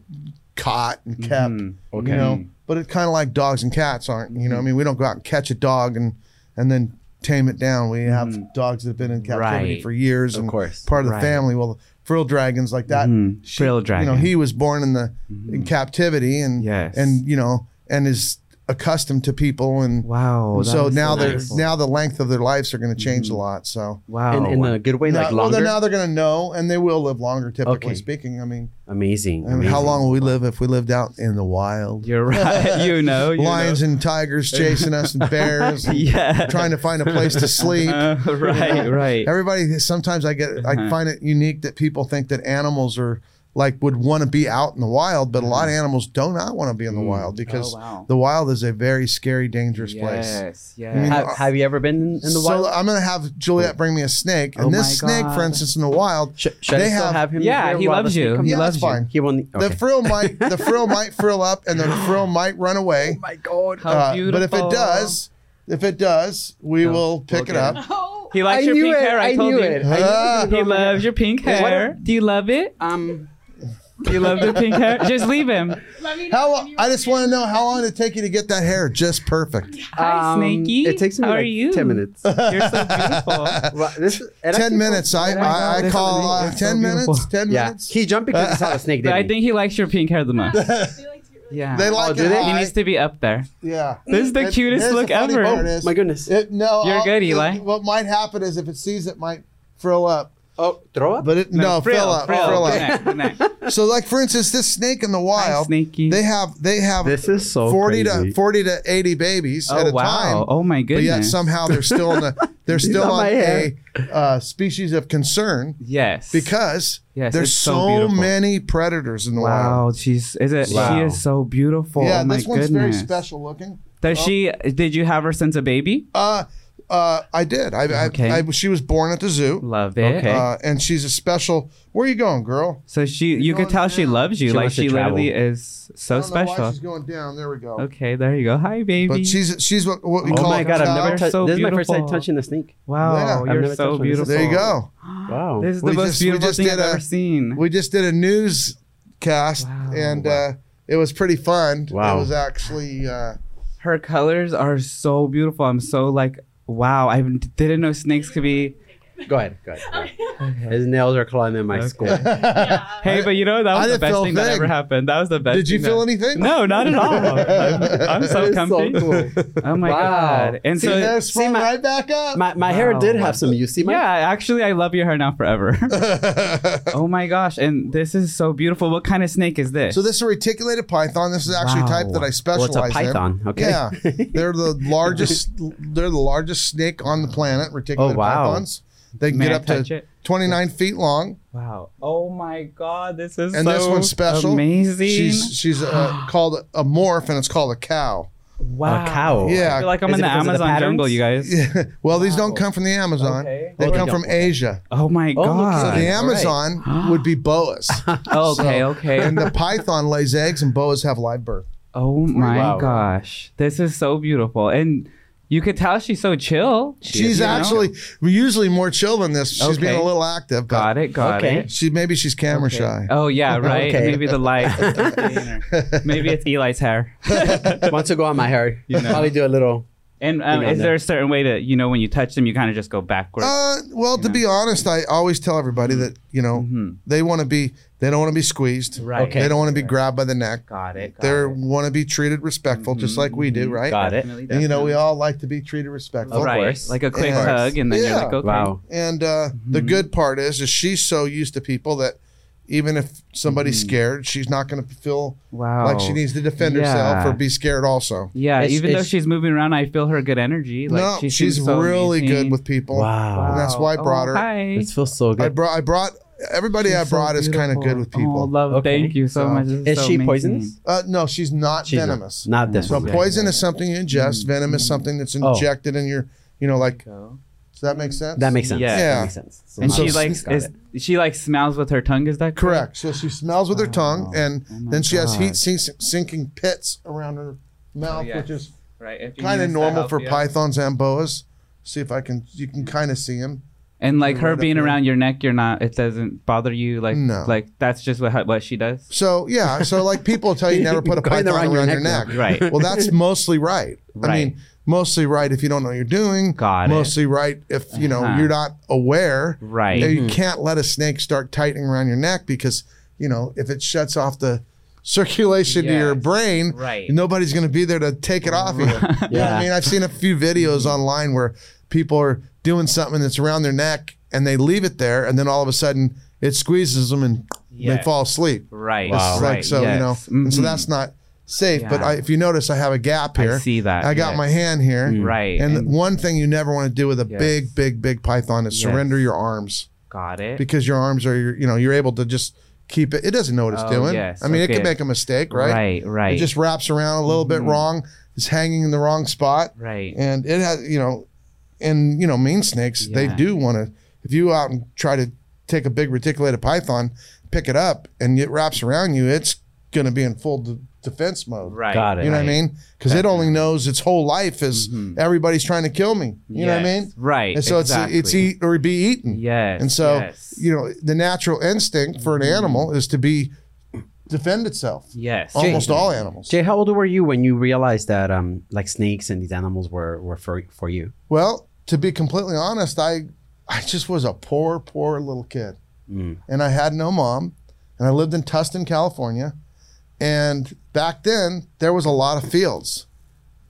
caught and kept, Mhm. Okay. you know, but it's kind of like dogs and cats aren't. You know, I mean, we don't go out and catch a dog and and then tame it down. We have dogs that have been in captivity Right. for years Of and course. part of the family. Well, frill dragons like that. Mhm. she- Frill You know, he was born in the in captivity and Yes. and you know and is accustomed to people and Wow. and so is now they're now the length of their lives are going to change a lot. So wow. in, in a good way, now, like well, then longer. now they're going to know, and they will live longer. Typically Okay. speaking, I mean, amazing. I mean, how long will we live if we lived out in the wild? You're right. You know. You Lions know. and tigers chasing us, and bears, and yeah. trying to find a place to sleep. Uh, right. Right. Everybody, sometimes I get, I Uh-huh. find it unique that people think that animals are like would want to be out in the wild, but a lot of animals do not want to be in the wild because Mm. Oh, wow. the wild is a very scary, dangerous place. Yes. Yes. I mean, have, have you ever been in, in the so wild? So I'm gonna have Juliet bring me a snake, and Oh this my snake, for instance, in the wild, Sh- should they I still have- have him? Yeah, he loves you. He yeah, loves you. fine. He won't. Okay. The frill might the frill might frill up, and the frill might run away. Oh my god. How Uh, beautiful. but if it does, if it does, we No, will pick get it up. Oh, He likes I your pink it. hair. I, I told knew you. it. I knew it. He loves your pink Wait, what hair. Do you love it? Um, Do you love the pink hair? Just leave him. How know long? when you I just want to know how long did it take you to get that hair just perfect. Hi, um, Snakey. It takes me How like are you? ten minutes. You're so beautiful. Well, this, it actually Ten minutes. I Oh I, I call is uh, amazing. ten so minutes. Ten Yeah, minutes. he jumped because he saw the snake. But Didn't I he? think he likes your pink hair the most. They like to get rid of Yeah. They like do it they? He high. needs to be up there. Yeah. This is the It- cutest here's the look funny ever. part is- My goodness. It, no, You're I'll- good, Eli. it- what might happen is if it sees it might throw up, oh, throw up. but it no, frill, fill up, frill, fill good up. night, good night. So like for instance, this snake in the wild, Snakey. they have they have This is so forty crazy. to forty to eighty babies at Oh a wow! time. Oh my goodness! but yet somehow they're still in the they're still not on a uh, species of concern yes, because Yes, there's so so, many predators in the wild. wow, she's is it? She is so beautiful. Yeah, oh my this one's goodness. very special looking. Does she? Did you have her since a baby? Uh, uh, I did. I, Okay. I, I, she was born at the zoo. Love it. Okay. Uh, and she's a special. Where are you going, girl? So she, you could going tell she loves you. She like wants to she literally is so I don't know why special. she's going down. There we go. Okay, there you go. Hi, baby. But she's she's what, what we oh call Oh my god, I've never You're touched. so this is my first time touching the snake. wow, Yeah. You're so touched one. This is beautiful. There you go. Wow. This is We the most just- beautiful just thing I've did a- ever seen. We just did a newscast, Wow. and uh, it was pretty fun. Wow. It was actually. Uh, Her colors are so beautiful. I'm so like, wow. I didn't know snakes could be. Go ahead. Go ahead. Go ahead. His nails are clawing in my Okay. skull. Yeah. Hey, but you know that I was the best feel a thing that ever happened. That was the best. did you thing feel that- anything? No, not at all. I'm, I'm so That is comfy. cool. Oh my Wow. god! And See, so hair sprung my- right back up. My, my hair did have some use. See my yeah, actually, I love your hair now forever. oh my gosh! And this is so beautiful. What kind of snake is this? so this is a reticulated python. This is actually a type that I Well, specialize it's a python. in. Okay. Yeah, they're the largest. they're the largest snake on the planet. Oh, reticulated Oh, wow. pythons. They can May get I up touch to it? 29 feet long, Wow! Oh my god! This is and so this one's special. Amazing. She's she's uh, called a morph, and it's called a cow. wow. A cow. Yeah. I feel like I'm Is in it the because of the Amazon jungle, you guys. Yeah. Well, these don't Wow. come from the Amazon. Okay. They Oh, they come don't. from Asia. Oh my Oh, look, god! So the All right. Amazon would be boas. Oh, okay, So- okay. and the python lays eggs, and boas have live birth. Oh my Wow. gosh. This is so beautiful. And You could tell she's so chill. She's you know? actually usually more chill than this. She's being a little active. but got it. Got Okay. it. She maybe she's camera shy. Oh yeah, right. Okay. Maybe the light. Maybe it's Eli's hair. Wants to go on my hair. You know. Probably do a little. And um, You know is that. there a certain way to, you know, when you touch them, you kind of just go backwards? Uh, well, to be honest, I always tell everybody that you know Mhm. they want to be they don't want to be squeezed. Right. Okay. They don't want to be grabbed by the neck. Got it. Got They want to be treated respectful, just like we do, right? Got it. Definitely, And you know, we all like to be treated respectful. Of right. course. Like a quick Of course. hug, and then you're like, okay. Wow. And uh, the good part is, is she's so used to people that even if somebody's scared, she's not going to feel Wow. like she needs to defend herself or be scared. Also, Yeah, It's- even though she's moving around, I feel her good energy. Like no, she she's so really amazing. good with people. Wow. And that's why I brought oh, her. Hi. This feels so I good. brought, I brought everybody I She's so brought is kind of good with Oh, people. love. Okay. Thank you so, So- much. This Is so she amazing. poisonous? uh, no, she's not She's venomous. Not this So one. poison is something you ingest. Venom is something that's Oh. injected in your, you know, like. So- Does that make sense? That makes sense. Yeah. yeah. That makes sense. So And now- she So- likes is she like smells with her tongue? Is that Correct. correct. So she smells with her tongue, oh, and Oh then she has heat sink- sinking pits around her mouth, oh, yes. which is Right. Kind of normal help for you. pythons and boas. See if I can. You can kind of see them. And like her Right being around your neck, you're not. It doesn't bother you. Like No. like that's just what what she does. So yeah. So like people tell you never put a Going python around, around your your neck neck. Right. Well, that's mostly right. I Right. mean, mostly right if you don't know what you're doing. Got it. mostly right if you know Uh-huh. you're not aware. Right. You mm-hmm. can't let a snake start tightening around your neck because you know if it shuts off the circulation to your brain, Right. nobody's going to be there to take it off you. You know what Yeah. I mean, I've seen a few videos mm-hmm. online where people are doing something that's around their neck and they leave it there, and then all of a sudden it squeezes them and they fall asleep. Right. It's Right. like so, you know, yes. and so mm-hmm. that's not safe. But I, if you notice, I have a gap here. I see that. I got yes. my hand here. Right. And, And, one thing you never want to do with a Yes. big, big, big python is Yes. surrender your arms got it. because your arms are, your- you know, you're able to just keep it. It doesn't know what it's Oh, doing. yes. I mean, it could make a mistake, right? Right. Right. It just wraps around a little bit Mhm. wrong. It's hanging in the wrong spot, right. and it has, you know, and you know, mean snakes they do want to. If you out and try to take a big reticulated python, pick it up, and it wraps around you, it's going to be in full de- defense mode. Right. Got it. You know what I mean? Because it only knows its whole life is Mhm. everybody's trying to kill me. You know what I mean? Right. And so exactly. it's it's eat or be eaten. Yes. And so yes. you know the natural instinct for an animal is to be defend itself. yes. Almost all animals. Jay, how old were you when you realized that um like snakes and these animals were were for for you? Well, to be completely honest, I I just was a poor, poor little kid, Mm. and I had no mom, and I lived in Tustin, California, and back then there was a lot of fields,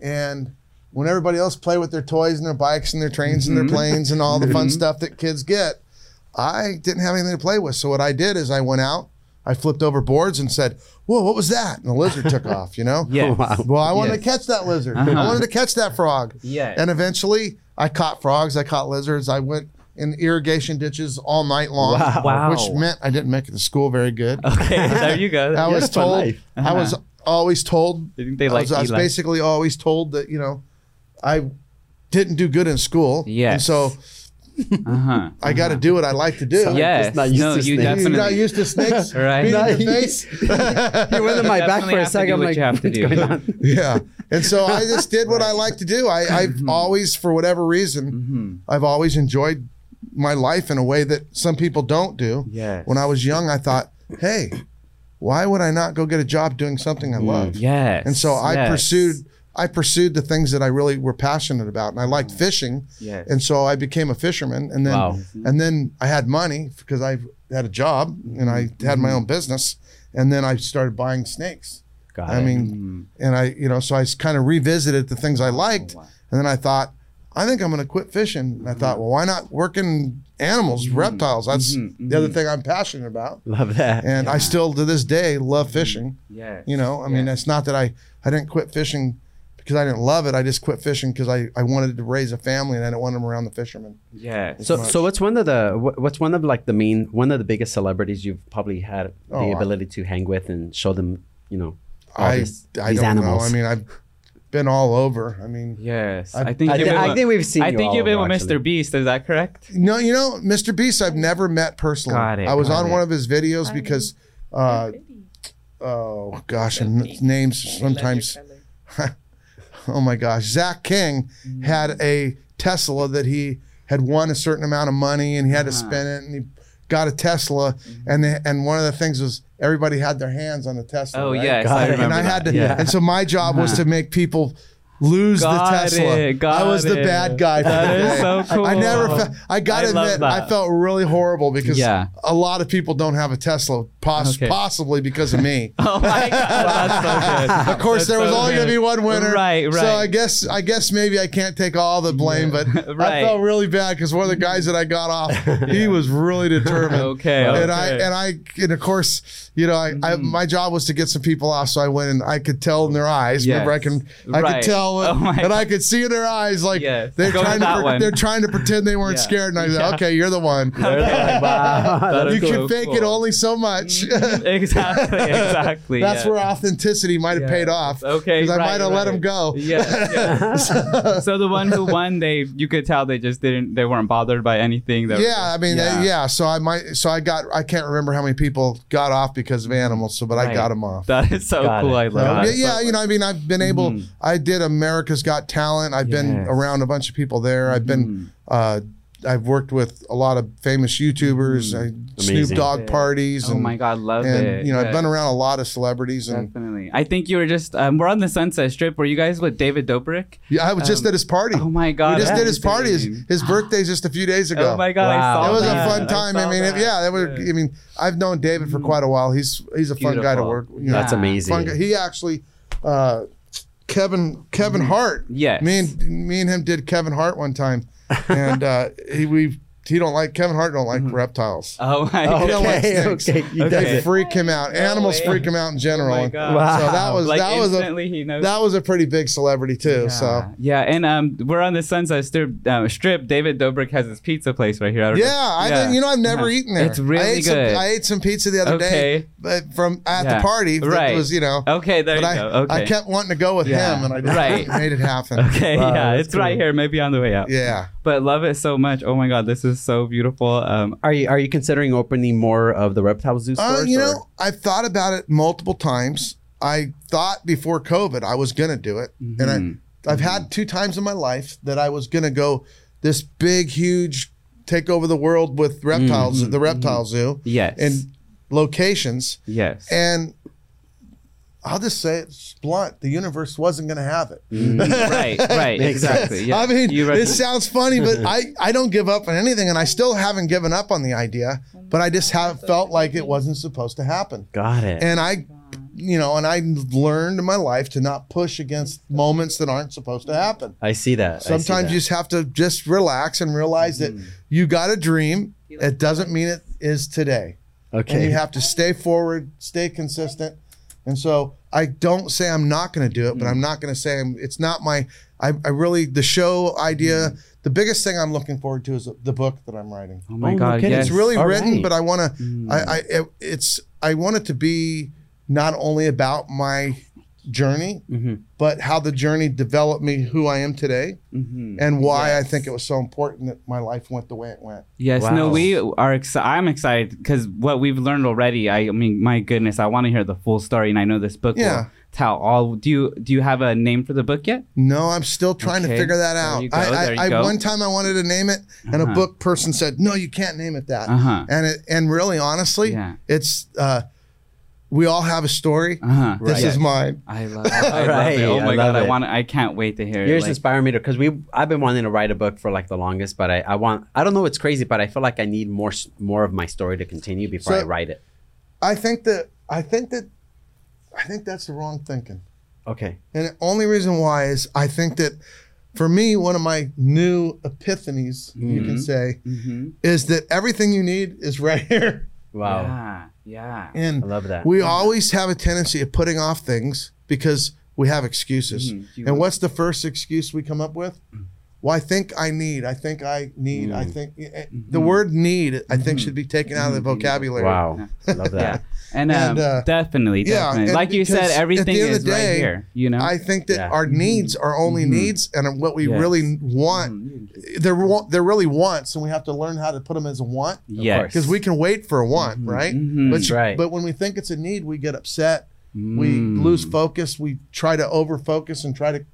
and when everybody else played with their toys and their bikes and their trains and their mm-hmm. planes and all the fun mm-hmm. stuff that kids get, I didn't have anything to play with. So what I did is I went out, I flipped over boards and said, "Whoa, what was that?" And the lizard took off. You know. Yes. Wow. Well, I wanted Yes. to catch that lizard. Uh-huh. I wanted to catch that frog. Yes. And eventually, I caught frogs. I caught lizards. I went in irrigation ditches all night long. Wow. Wow. Which meant I didn't make it to school very good. Okay. there you go. I was told. I was always told. I think they I was, I was Eli. basically always told that you know, I didn't do good in school. And Yes. so Uh-huh. I got to do what I like to do. Yeah, Yes. Not used no, to you snakes. definitely. You're not used to snakes Right. being Not in your face. You went in my back for a second. do I'm what like, you have to do. yeah. And so I just did what I like to do. I, I've Mm-hmm. always, for whatever reason, Mhm. I've always enjoyed my life in a way that some people don't do. Yeah. When I was young, I thought, hey, why would I not go get a job doing something I love? Mm. Yes. And so I yes. pursued I pursued the things that I really were passionate about, and I liked mm. fishing, Yes. and so I became a fisherman. And then Wow. and then I had money because I had a job and I had my mm-hmm. own business, and then I started buying snakes. Got I it. mean, Mm. and I you know so I kind of revisited the things I liked, oh, wow. and then I thought. I think I'm going to quit fishing. And I thought, well, why not work in animals, reptiles? That's Mhm, the other thing I'm passionate about. love that. And I still, to this day, love fishing. Yeah. You know, I mean, Yes. it's not that I, I didn't quit fishing because I didn't love it. I just quit fishing because I, I wanted to raise a family and I didn't want them around the fishermen. Yeah. So, much. so what's one of the what's one of like the main one of the biggest celebrities you've probably had the Oh, I- ability to hang with and show them, you know, all I, this- I these don't animals. know. I mean, I've been all over. I mean, Yes. I- I, think I, you've I think we've seen. I you think all you've been with. Mr. Beast. Is that correct? no, you know, Mr. Beast, I've never met personally. Got it, I was got on it. one of his videos because, uh, oh gosh, and names sometimes. oh my gosh, Zach King had a Tesla that he had won a certain amount of money and he had to Uh-huh. spend it and he got a Tesla and they, and one of the things was everybody had their hands on the Tesla. Oh right? yes, Got I it. remember and I that. had to, Yeah. and so my job was to make people lose Got the Tesla. it, got I was the bad guy. for That the is day. so cool. I never. Fe- I gotta I admit, that. I felt really horrible because Yeah. a lot of people don't have a Tesla, poss- Okay. possibly because of me. Oh my god, so good. Of course, That's there was so only going to be one winner, Right, right. So I guess, I guess maybe I can't take all the blame, but I felt really bad because one of the guys that I got off, he was really determined. Okay, and I and I and of course, you know, I, I mm. my job was to get some people off, so I went and I could tell in their eyes. Yes. Remember, I can, I Right. could tell, Oh my and I could see in their eyes like Yes. they're Go trying to, pre- they're trying to pretend they weren't Yeah. scared, and I said, Yeah. okay, you're the one. They're like, wow. That You can fake it only so much. exactly, exactly. That's yeah. where authenticity might have Yeah. paid off. Okay, 'cause I right, might have let right. him go. Yeah, yeah. so the one who won, they you could tell they just didn't, they weren't bothered by anything. That Yeah, I mean, yeah. Yeah. yeah. So I might, so I got, I can't remember how many people got off because of animals. So, but I Right. got them off. That is so Got cool. it. I So, love yeah, it. yeah, you know, I mean, I've been able. Mhm. I did America's Got Talent. I've been Yes. around a bunch of people there. I've been. Mhm. Uh, I've worked with a lot of famous YouTubers, I, Snoop Amazing. Dogg Yeah. parties, Oh and, my god, love and it. you know, I've been around a lot of celebrities, and Definitely. I think you were just. Um, we're on the Sunset Strip. Were you guys with David Dobrik? yeah, I was just Um, at his party. Oh my god. we just did his party. His, his birthday's just a few days ago. Oh my god. Wow. I saw it was that. a fun time. I, saw mean, that. yeah, that was. Yeah. I mean, I've known David for quite a while. He's he's a fun guy to Beautiful. work. You know, That's amazing. fun guy. He actually, uh, Kevin Kevin Hart. Yes. Me and me and him did Kevin Hart one time, and uh, he we he don't like Kevin Hart don't like reptiles. Oh my Oh, He don't like okay, snakes. okay. You Okay. They did. freak him out. No Animals way. freak him out in general. Oh my god. Wow. So that was Like that was a instantly he knows. that was a pretty big celebrity too. yeah. So yeah, and um, we're on the Sunset Strip. Uh, strip. David Dobrik has his pizza place right here. I don't know- yeah, I think you know I've never Yeah. eaten there. It's really I ate good. Some, I ate some pizza the other day, Okay. but from at Yeah. the party. That Right. was you know. Okay, there But you I, go. Okay. I kept wanting to go with Yeah. him, and I just Right. made it happen. Okay, Wow, yeah, that's it's right cool. here, maybe on the way out. Yeah. But love it so much. Oh my god, this is so beautiful. Um, Are you are you considering opening more of the reptile zoo Uh, you or- know, I've thought about it multiple times. I thought before COVID I was going to do it, Mhm. and I, I've had two times in my life that I was going to go this big, huge, take over the world with reptiles, Mhm. the reptile zoo, yes, and locations, yes, and I'll just say it's blunt. The universe wasn't going to have it. Mm, right, right, exactly. sense. Yeah. I mean, You it sounds funny, but I, I don't give up on anything, and I still haven't given up on the idea. But I just have felt like it wasn't supposed to happen, Got it. and I, you know, and I learned in my life to not push against moments that aren't supposed to happen. I see that. I see Sometimes that. you just have to just relax and realize that mm-hmm. you got a dream. It doesn't mean it is today, and okay. you have to stay forward, stay consistent. And so I don't say I'm not going to do it, but mm. I'm not going to say I'm, it's not my. I, I really the show idea. Mm. The biggest thing I'm looking forward to is the book that I'm writing. oh my Oh, god, kidding. yes. It's really All written, right. but I want to. I, mm. I it, it's I want it to be not only about my journey, Mhm. but how the journey developed me who I am today, Mhm. and why I think it was so important that my life went the way it went. Yes, no, Wow. we are. Exci- I'm excited because what we've learned already. I, I mean, my goodness, I want to hear the full story, and I know this book Yeah. will tell all. Do you do you have a name for the book yet? No, I'm still trying Okay, to figure that there out. you go, I, there you I, I go. one time I wanted to name it, and Uh-huh. a book person said, "No, you can't name it that." Uh huh. And it and really, honestly, Yeah. it's uh, we all have a story. Uh huh. This is mine. I love it. I love Right, it. Oh I my god, love I it. want. I can't wait to hear it. Yours Like, inspire me because we I've been wanting to write a book for like the longest, but I, I want I don't know what's crazy, but I feel like I need more more of my story to continue before So- I write it. I think that I think that I think that's the wrong thinking. Okay. And the only reason why is I think that for me, one of my new epiphanies, you can Mhm. say, mhm. is that everything you need is right here. Wow. Yeah. Yeah. And I love that. we always have a tendency of putting off things because we have excuses. Mhm. And what's the first excuse we come up with? Well, I think I need. I think I need. I think eh, the word need. I think should be taken out of the vocabulary. wow. love Yeah. that. And, um, And, uh, definitely, yeah, definitely. and like you said, because at the everything is the right here. You know. I think that Yeah. our needs are only Mhm. needs, and what we Yes. really want, Mhm. they're they're really wants, and we have to learn how to put them as a want Yes. because we can wait for a want, right? But Right. but when we think it's a need, we get upset. We Mm. lose focus. We try to over focus and try to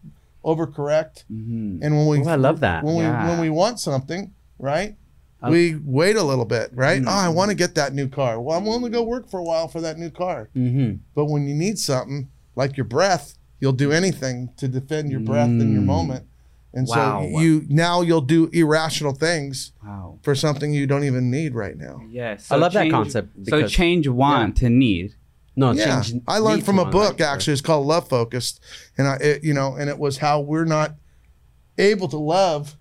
overcorrect, Mhm. and when we Oh, I love that. when Yeah. we when we want something, right? I- we wait a little bit, right? Mhm. Oh, I want to get that new car. Well, I'm willing to go work for a while for that new car. Mm-hmm. But when you need something like your breath, you'll do anything to defend your breath in your Mm. moment. And Wow. so you now you'll do irrational things Wow. for something you don't even need right now. Yes. I love that change- concept So because- change want to need. No, yeah. I learned from a book that. actually. It's called Love Focused, and I, it, you know, and it was how we're not able to love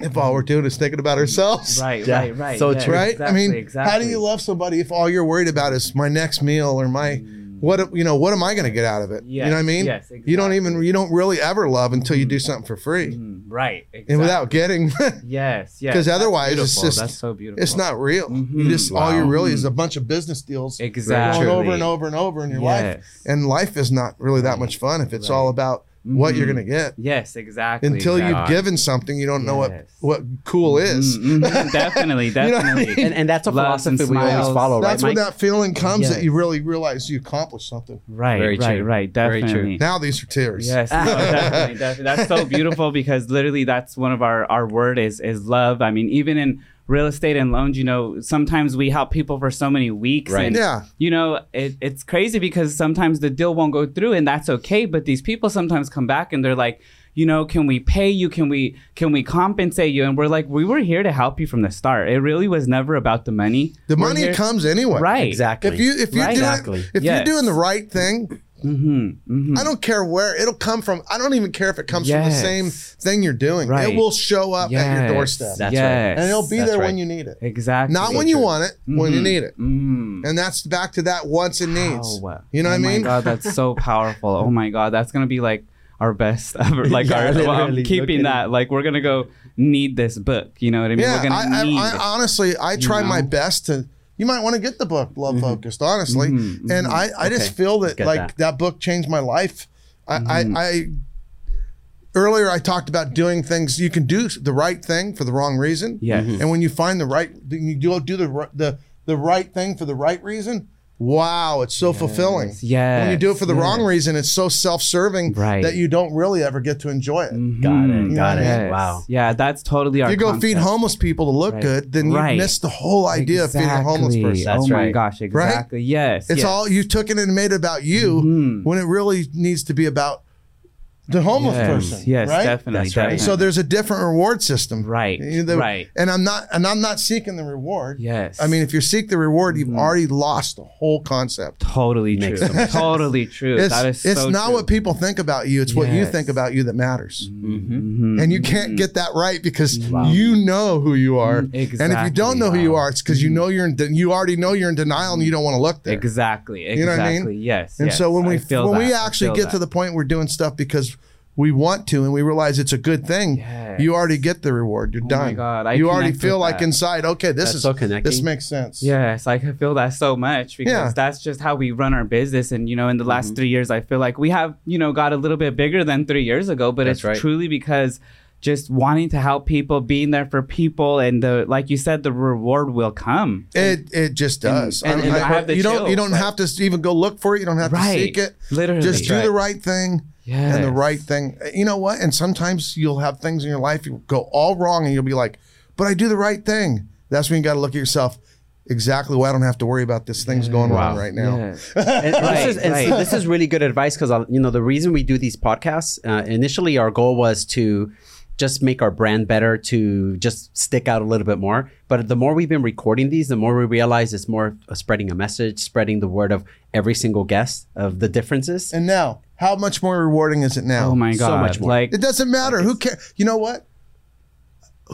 if all we're doing is thinking about ourselves. Right. Yeah. Right. Right. So yeah, true. Right? Exactly, I mean, exactly. how do you love somebody if all you're worried about is my next meal or my mm. What you know what am I going to get out of it? You know what I mean? yes, exactly. You don't even you don't really ever love until you do something for free Mm, right. Exactly. and without getting. Yes. Yes. 'Cause because otherwise it's just- that's so beautiful. it's not real. You Mhm. just all you Wow. really is a bunch of business deals exactly going over and over and over in your life. And life is not really that much fun if it's Right. all about what you're Mhm. going to get. Yes. Exactly. Until exactly. you've given something, you don't know what Yes. what cool is. Mm, mhm, definitely. know what I Definitely. mean? and, and that's a Loves and philosophy we always smiles. follow, right, That's when Mike? that feeling comes Yes. that you really realize you accomplished something. Right. Very right. true. Right. Very true. Definitely. Now these are tears. Yes, no, definitely, definitely. That's so beautiful because literally that's one of our our word is is love. I mean, even in real estate and loans, you know, sometimes we help people for so many weeks, Right. and Yeah. you know, it, it's crazy because sometimes the deal won't go through, and that's okay. But these people sometimes come back and they're like. You know, can we pay you? Can we can we compensate you? And we're like, we were here to help you from the start. It really was never about the money. The We're money here- comes anyway. right. exactly. If you if you're Right. doing Exactly. if Yes. you're doing the right thing, Mm-hmm, mm-hmm. I don't care where it'll come from. I don't even care if it comes from the same thing you're doing. Right. It will show up at your doorstep. That's yes. right. and it'll be That's there right. when you need it. exactly Not when you want it, when you Mhm. need it. Mm. And that's back to that wants and needs. Wow. You know oh what I mean? Oh my god, that's so powerful. Oh my god, that's gonna be like our best ever. Like Yeah, our, well, I'm keeping Look at that. Like we're gonna go need this book. You know what I mean? Yeah, we're gonna I, I, need. I honestly, I try my know? best to. You might want to get the book, Love Mm-hmm. Focused, honestly. Mhm, And I, I just feel that Get like that. that. book changed my life. I, Mhm. I, I earlier I talked about doing things. You can do the right thing for the wrong reason. Mm-hmm. And when you find the right, you do do the the the right thing for the right reason. Wow, it's so fulfilling. Yes. When you do it for the yes. wrong reason, it's so self-serving Right. that you don't really ever get to enjoy it. Got it, got it. Yes. Wow. Yeah, that's totally our. If you go feed homeless people to look Right. good, then you Right. miss the whole idea of feeding a homeless Exactly. person. That's oh my gosh, exactly. Yes. It's yes. all you took it and made it about you Mhm. when it really needs to be about the homeless yes. person. Yes, right? definitely. That's right. definitely. So there's a different reward system. Right, You know, right. And I'm not and I'm not seeking the reward. Yes. I mean, if you seek the reward, you've Mhm. already lost the whole concept. totally true. so totally true. It's, that is it's so not true. what people think about you, it's what you think about you that matters. Mhm. And you can't get that right because Wow. you know who you are. Exactly. And if you don't know who you are, it's because you know you're in de- you already know you're in denial and you don't want to look there. Exactly. Exactly. You know what I mean? Yes. And yes. so when I we feel when we that. I actually get that. to the point we're doing stuff because we want to and we realize it's a good thing, Yes. you already get the reward. You're Oh done. my God, I you already feel like that. inside, okay, this That's is so this makes sense. Yes, I can feel that so much because Yeah. that's just how we run our business. And you know, in the last Mm-hmm. three years, I feel like we have you know got a little bit bigger than three years ago. But That's it's right. truly because just wanting to help people, being there for people, and the like you said, the reward will come. It it just does. And- I'm- and I- I have the you don't you don't like- have to even go look for it. You don't have to seek it. Literally, Just do Right. the right thing yes. and the right thing. You know what? And sometimes you'll have things in your life you go all wrong and you'll be like, "But I do the right thing." That's when you got to look at yourself. Exactly why I don't have to worry about this thing's going wrong right now. Yes. and, and Right, this is and see, right. this is really good advice because you know the reason we do these podcasts uh, initially our goal was to just make our brand better to just stick out a little bit more but the more we've been recording these the more we realize it's more spreading a message spreading the word of every single guest of the differences And now, how much more rewarding is it now? Oh my god, So much more. Like It doesn't matter. Who cares? You know what?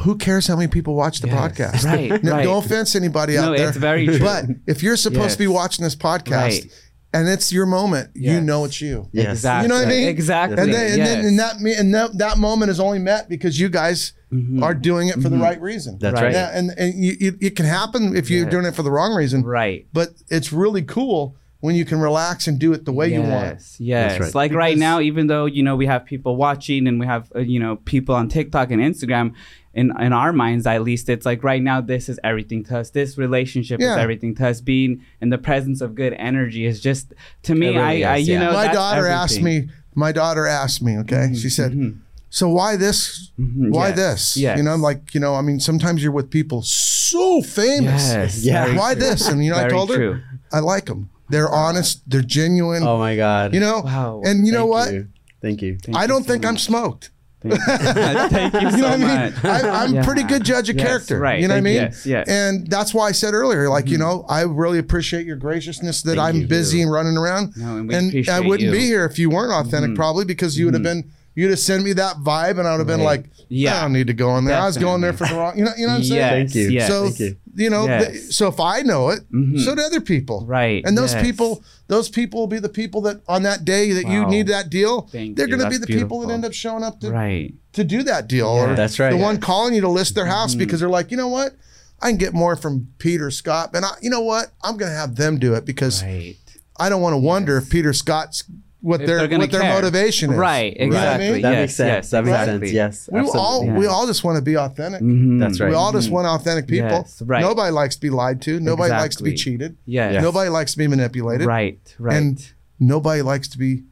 Who cares how many people watch the Yes. podcast? Right, No, right. No offense to anybody No, out there. it's very true. But if you're supposed to be watching this podcast Right. And it's your moment, you know it's you. Yes. exactly. You know what I mean? Exactly. And then, and then and that me- and that, that moment is only met because you guys Mhm. are doing it for the right reason. That's Right. right, Yeah, and and you, you, it can happen if you're Yeah. doing it for the wrong reason. right. But it's really cool when you can relax and do it the way you want. Yes, yes. right. Like right now, even though you know we have people watching and we have uh, you know people on TikTok and Instagram, in in our minds at least, it's like right now this is everything to us. This relationship is everything to us. Being in the presence of good energy is just to me. Really I, I you yeah. know My that's daughter asked me my daughter asked me, okay, mm-hmm, she said, mm-hmm. so why this? Mm-hmm, why Yes. this? Yes. You know, I'm like, you know, I mean, sometimes you're with people so famous. Yes. Yeah. Why true. this? And you know, I Very told her. I like them. They're honest. They're genuine. Oh my God. You know, Wow. and you know Thank what? you. Thank you. Thank I don't so think I'm smoked. Thank you, Thank you so You know what I mean? much. I, I'm a Yeah. pretty good judge of Yes, character. right. You know what I Thank mean? Yes, yes. And that's why I said earlier, like, you mm-hmm. know, I really appreciate your graciousness that I'm busy and running around. No, and we I appreciate wouldn't you. be here if you weren't authentic, mm-hmm. probably because you would have mm-hmm. been, you'd have sent me that vibe and I would have been like, Yeah. I don't need to go in there. I was going there for the wrong, you know, you know what I'm saying? Yes, Thank you. Yes. So Thank you. you know, Yes. th- so if I know it, Mhm. so do other people, Right, And those yes. people, those people will be the people that on that day that you need that deal, Thank they're going to be That's the people that end up showing up to right. to do that deal, or That's right. the one Mm-hmm. calling you to list their house because they're like, you know what, I can get more from Peter Scott, and I, you know what, I'm going to have them do it because Right. I don't want to wonder if Peter Scott's what If their they're gonna what their care. motivation is. Right. You know what I Exactly. mean? That Yes, makes sense. yes, that makes exactly. sense. Yes. We absolutely. all Yeah. we all just want to be authentic. Mhm. That's right. We all just want authentic people. Yes, right. Nobody likes to be lied to. Nobody likes to be Exactly. cheated. Yes. Yes. Nobody likes to be manipulated. Right. Right. And nobody likes to be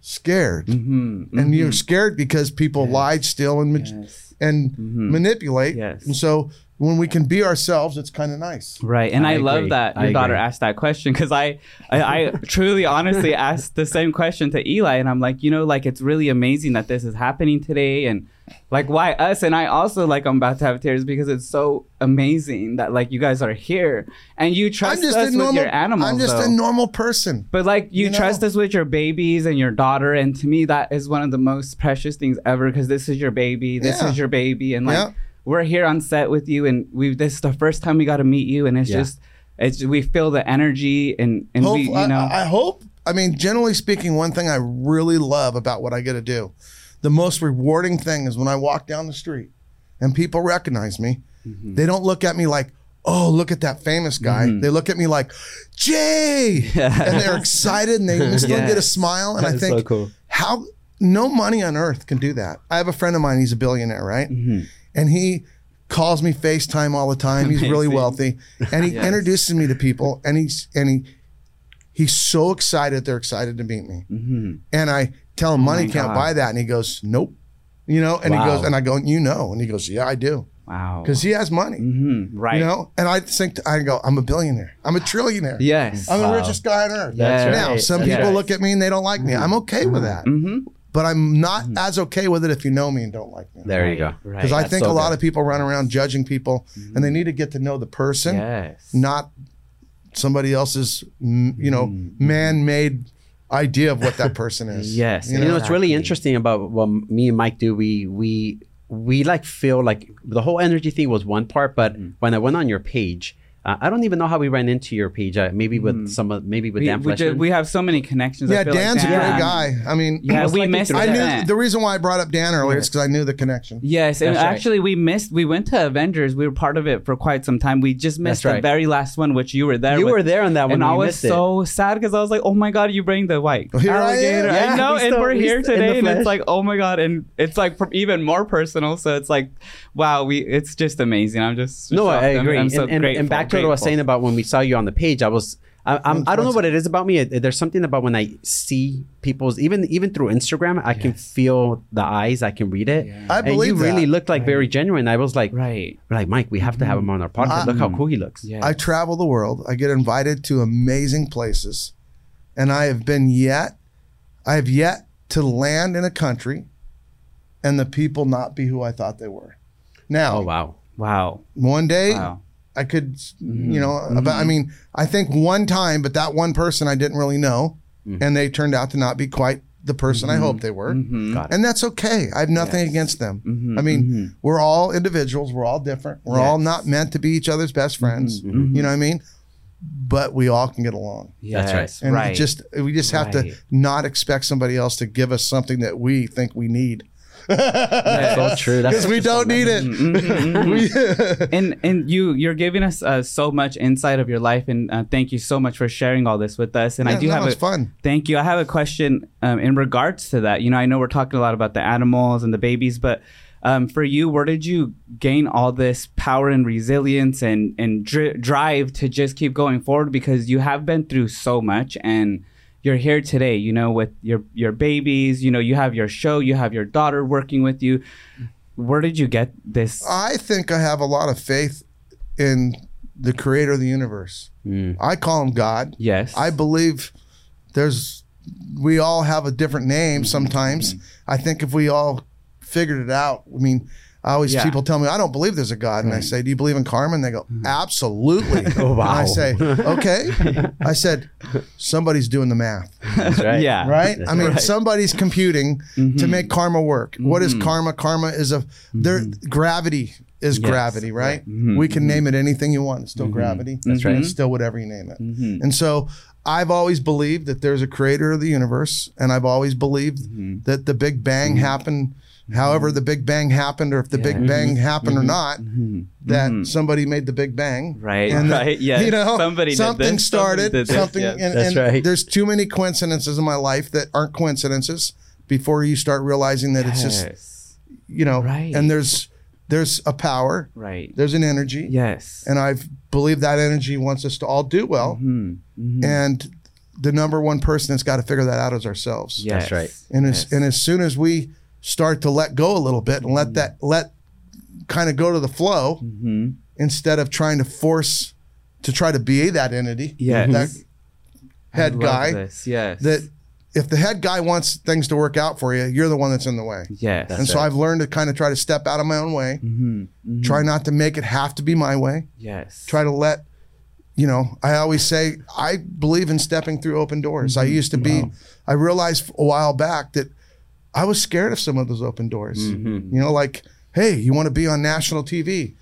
scared. Mhm, And you're scared because people lie, steal, and ma- Yes. and Mhm. manipulate. Yes. And so when we can be ourselves, it's kind of nice. Right, and I I, love agree. that I your daughter agree. asked that question because I, I, I truly, honestly asked the same question to Eli, and I'm like, you know, like it's really amazing that this is happening today, and like why us? And I also like I'm about to have tears because it's so amazing that like you guys are here and you trust us with normal. your animals. I'm just though. a normal person. But like you, You know? trust us with your babies and your daughter, and to me that is one of the most precious things ever because this is your baby, this Yeah. is your baby, and like Yeah. We're here on set with you, and we this is the first time we got to meet you, and it's Yeah. just it's we feel the energy and and Hope, we you I- know I, I hope. I mean, generally speaking, one thing I really love about what I get to do, the most rewarding thing is when I walk down the street and people recognize me. Mm-hmm. They don't look at me like, "Oh, look at that famous guy." They look at me like, "Jay," and they're excited and they still get a smile. And I think, so cool. how no money on earth can do that. I have a friend of mine. He's a billionaire, right? Mm-hmm. And he calls me FaceTime all the time. He's really wealthy, and he Yes. introduces me to people, and he's and he he's so excited. They're excited to meet me, Mhm. and I tell him money can't God. buy that, and he goes, "Nope," you know, and he goes, and I go, "You know," and he goes, "Yeah, I do," wow because he has money, Mhm. right you know. And I think I go, "I'm a billionaire. I'm a trillionaire. yes I'm the richest guy on earth." That's right. Now, some That's people right. look at me and they don't like me. I'm okay with that, mm-hmm. But I'm not as okay with it if you know me and don't like me. There you go. Because I That's think so a lot good. of people run around judging people, and they need to get to know the person, yes not somebody else's, mm, you know, man-made idea of what that person is. Yes. you You know, it's really Exactly. interesting about what me and Mike do. We we we like feel like the whole energy thing was one part, but Mm. when I went on your page, uh, I don't even know how we ran into your page. Uh, maybe with some, of maybe with Mm. we, Dan we, ju- Fleyshman. we have so many connections Yeah, feel like Dan's a great guy. I mean, yeah we likely missed I knew that. the reason why I brought up Dan earlier is because I knew the connection. Yes, and right. actually we missed. We went to Avengers. We were part of it for quite some time. We just missed That's the very last one, which you were there. you with. were there on that one. and I was missed it. so sad because I was like, "Oh my god, you bring the white Here I am. alligator!" Yeah, I know, we and still- we're we here still- today, and flesh. it's like, "Oh my god!" And it's like even more personal. So it's like, wow, we it's just amazing. I'm just No. I agree. I'm, so and, and, grateful, and back to what I was saying about when we saw you on the page, I was. I, I'm, I don't know what it is about me. There's something about when I see people's even even through Instagram, I can feel the eyes. I can read it. Yeah. I and believe you really that. looked like very genuine. I was like, Right. we're like Mike, we have to have him on our mm-hmm. podcast. Look how cool he looks. Yeah. I travel the world. I get invited to amazing places, and I have been yet, I have yet to land in a country, and the people not be who I thought they were. Now, Oh wow. wow. one day Wow. I could, you mm-hmm. know, uh, but I mm-hmm. mean, I think one time, but that one person I didn't really know, mm-hmm. and they turned out to not be quite the person I hoped they were. Mhm. And that's okay. I have nothing against them. I mean, we're all individuals. We're all different. We're all not meant to be each other's best friends. You know what I mean? But we all can get along. That's right. And right. just we just have to not expect somebody else to give us something that we think we need. That's so true. Because we don't need it. We- and and you you're giving us uh, so much insight of your life and uh, thank you so much for sharing all this with us and i do no, have a fun. thank you i have a question um, in regards to that you know i know we're talking a lot about the animals and the babies but um, for you where did you gain all this power and resilience and and dri- drive to just keep going forward because you have been through so much and you're here today, you know, with your your babies, you know, you have your show, you have your daughter working with you. Where did you get this? I think I have a lot of faith in the creator of the universe. Mm. I call him God. yes. I believe there's we all have a different name sometimes. I think if we all figured it out, I mean, I always Yeah. people tell me I don't believe there's a God, and I say, "Do you believe in karma?" And they go, mm. "Absolutely." Oh, wow. And I say, "Okay." I said, "Somebody's doing the math, That's right. Yeah. right? That's I mean, right. somebody's computing to mm-hmm. make karma work. What is mm-hmm. karma? Karma is a there. Mm-hmm. Gravity is Yes. gravity, right? Mhm. We can name it anything you want. It's still gravity. That's right. It's still whatever you name it. And so I've always believed that there's a creator of the universe, and I've always believed Mm-hmm. that the Big Bang happened, however the Big Bang happened, or if the Big Bang happened or not, Mhm. that Mhm. somebody made the Big Bang. Right, And that, right, yes. You know, Somebody did something this, started, somebody did this, something, yes. and, That's and right. there's too many coincidences in my life that aren't coincidences before you start realizing that it's just, you know, Right. and there's, there's a power, Right. there's an energy, Yes. and I believe that energy wants us to all do well. Mhm. Mhm. and the number one person that's got to figure that out is ourselves. yes. That's right. And as Yes. and as soon as we start to let go a little bit and Mm-hmm. let that let kind of go to the flow Mhm. instead of trying to force to try to be that entity, Yes. that head guy, This. Yes. that if the head guy wants things to work out for you, you're the one that's in the way. Yes. and so right. I've learned to kind of try to step out of my own way, Mhm. Mhm. try not to make it have to be my way. Yes. try to let you know i always say i believe in stepping through open doors i used to be i realized a while back that i was scared of some of those open doors. Mm-hmm. You know like hey you want to be on national tv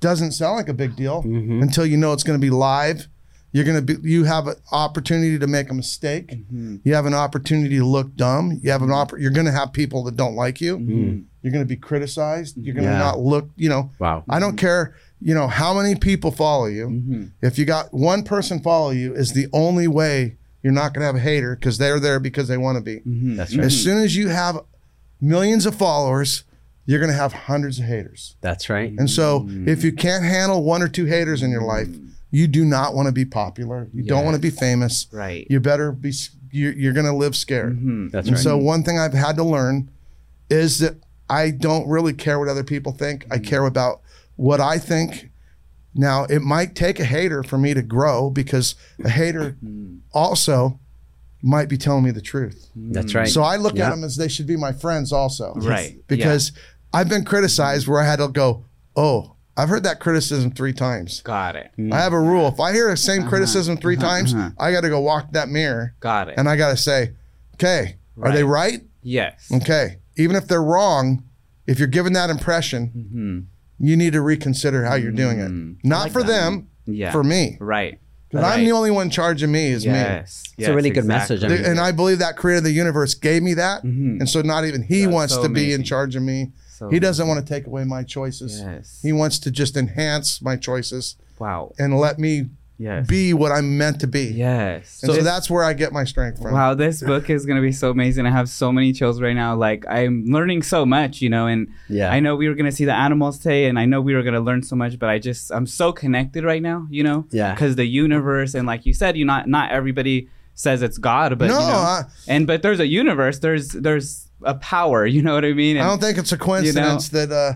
doesn't sound like a big deal mm-hmm. until you know it's going to be live. You're going to be you have an opportunity to make a mistake. Mm-hmm. You have an opportunity to look dumb. You have an oppor- you're going to have people that don't like you. You're going to be criticized. You're going to Yeah. not look you know. Wow. I don't care, you know, how many people follow you. Mm-hmm. If you got one person follow you, is the only way you're not going to have a hater because they're there because they want to be. Mm-hmm. That's right. As soon as you have millions of followers, you're going to have hundreds of haters. That's right. And so, Mm-hmm. if you can't handle one or two haters in your life, you do not want to be popular. You don't want to be famous. Right. You better be. You're, you're going to live scared. Mhm. That's And right. so one thing I've had to learn is that I don't really care what other people think. I care about what I think. Now, it might take a hater for me to grow because a hater also might be telling me the truth. That's right. So I look Yeah. at them as they should be my friends also. Right. Because I've been criticized where I had to go, "Oh, I've heard that criticism 3 times." Got it. I have a rule. If I hear the same Uh-huh. criticism 3 times, I got to go walk that mirror Got it. and I got to say, "Okay, are they right?" yes. Okay. Even if they're wrong, if you're given that impression, Mhm. You need to reconsider how you're doing it. Not for them, Yeah. for me. Right. Because I'm the only one charging me is Yes. It's a really good exactly. message. I mean, And I believe that creator of the universe gave me that. Mhm. And so not even he That's wants so to be in charge of me. So He doesn't want to take away my choices. Yes. He wants to just enhance my choices wow. and let me Yes. be what I'm meant to be. Yes. And so This- that's where I get my strength from. Wow, this book is gonna be so amazing. I have so many chills right now. Like I'm learning so much, you know, and Yeah. I know we were gonna see the animals today, and I know we were gonna learn so much, but I just I'm so connected right now, you know, Yeah. because the universe and like you said, you not not everybody says it's God, but no, you know, I, and but there's a universe, there's there's a power, you know what I mean? I don't think it's a coincidence you know, that uh,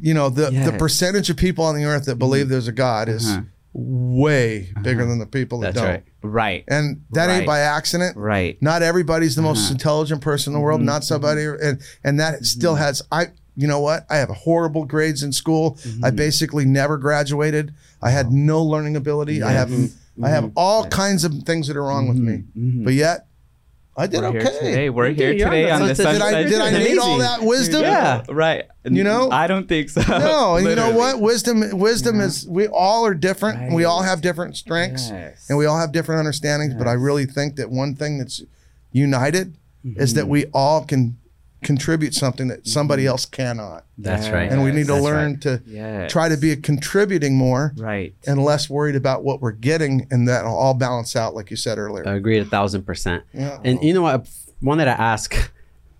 you know the the percentage of people on the earth that believe there's a God is Uh-huh. Way bigger uh-huh. than the people that That's don't. right. right, And that ain't by accident. right, Not everybody's the most Uh-huh. intelligent person in the world. Mm-hmm. Not somebody, mm-hmm. and and that still mm-hmm. has. I, you know what? I have horrible grades in school. I Mm-hmm. basically never graduated. I had no learning ability. I have, I have mm-hmm. all kinds of things that are wrong with me. But yet, I did We're here okay. today. We're You here today on the That's- did I- sunset. Did I need all that wisdom? Yeah. right. You know? I don't think so. No, and you know what? Wisdom, wisdom is we all are different. and We all have different strengths, Yes. and we all have different understandings. But I really think that one thing that's united is Mm-hmm. that we all can contribute something that somebody mm-hmm. else cannot, That's right. and we need to That's learn right. to Yes. try to be a contributing more Right. and less worried about what we're getting, and that'll all balance out, like you said earlier. I agree a thousand percent. Yeah. And you know what? I wanted to ask,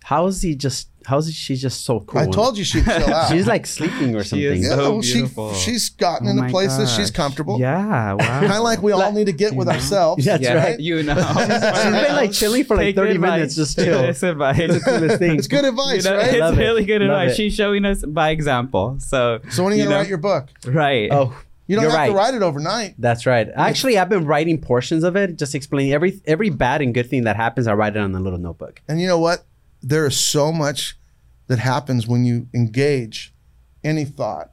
how is he just How's she just so cool? I told you she'd chill out. She's like sleeping or She something. is yeah, so well, she, beautiful. she's gotten Oh into my places she's comfortable. Yeah, wow. Kind of like we all need to get with ourselves. That's yeah, right. You know, She's been like chilling for like Take 30 advice. minutes, just chill. It's advice. Coolest thing. It's good You advice, know, right? it's really good Love advice. it. She's showing us by example. So, So when are you, you gonna know, write your book? right? Oh, You don't You're have right. to write it overnight. that's right. Actually, I've been writing portions of it, just explaining every every bad and good thing that happens. I write it on a little notebook. And you know what? There is so much that happens when you engage any thought.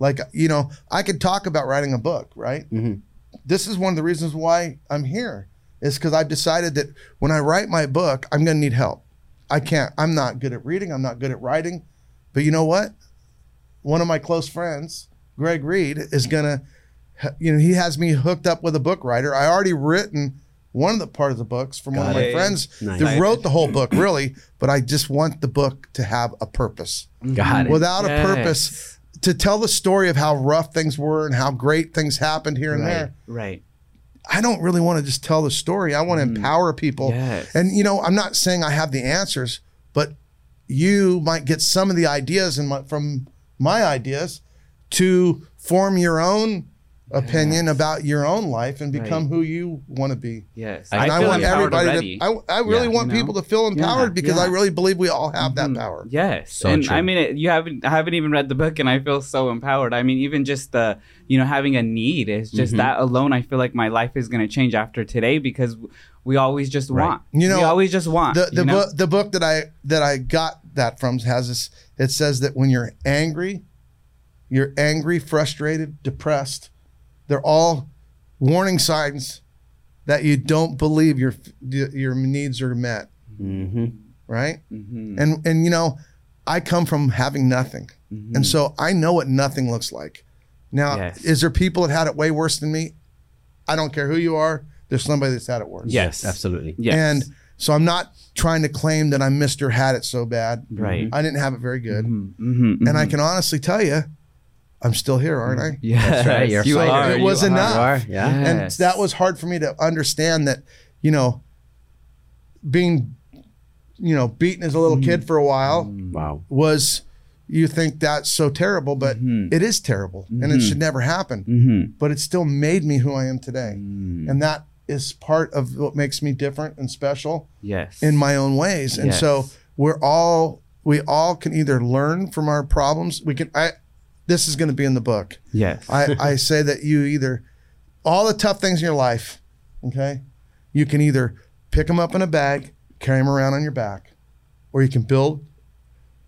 Like, you know, I could talk about writing a book, right? Mhm. This is one of the reasons why I'm here, is because I've decided that when I write my book, I'm going to need help. I can't, I'm not good at reading, I'm not good at writing. But you know what? One of my close friends, Greg Reid, is going to, you know, he has me hooked up with a book writer. I already written one of the part of the books from one of my it. friends Nice. that wrote the whole book, really. But I just want the book to have a purpose. Got it. Without a Yes. purpose, to tell the story of how rough things were and how great things happened here and Right. there. Right. I don't really want to just tell the story. I want to mm. empower people. Yes. And you know, I'm not saying I have the answers, but you might get some of the ideas in my, from my ideas to form your own opinion about your own life and become Right. who you want to be. Yes. And I, feel want everybody already. to. I, I really Yeah. want You know? people to feel empowered Yeah, because I really believe we all have that Mhm. power. Yes, So and true. I mean, it, you haven't I haven't even read the book, and I feel so empowered. I mean, even just the you know having a need is just Mhm. that alone. I feel like my life is gonna change after today because we always just Right. want. You know, we always just want. the the you know? book the book that I that I got that from has this. It says that when you're angry, you're angry, frustrated, depressed. They're all warning signs that you don't believe your your needs are met. hmm Right? Mhm. And and you know, I come from having nothing, Mhm. and so I know what nothing looks like. Now, Yes. is there people that had it way worse than me? I don't care who you are. There's somebody that's had it worse. Yes. absolutely. yes. And so I'm not trying to claim that I'm Mr. Had it so bad. right. I didn't have it very good. Mhm, mhm, And I mhm. can honestly tell you, I'm still here, aren't I? Yeah, That's right, you're you are. It was are. enough. Are, yeah. And that was hard for me to understand that, you know, being, you know, beaten as a little kid for a while Wow. was, you think that's so terrible, but Mhm. it is terrible and it Mhm. should never happen. Mhm. But it still made me who I am today. Mm. And that is part of what makes me different and special. Yes. in my own ways. And so we're all we all can either learn from our problems. We can I this is going to be in the book. yes. I, I say that you either all the tough things in your life, okay? You can either pick them up in a bag, carry them around on your back, or you can build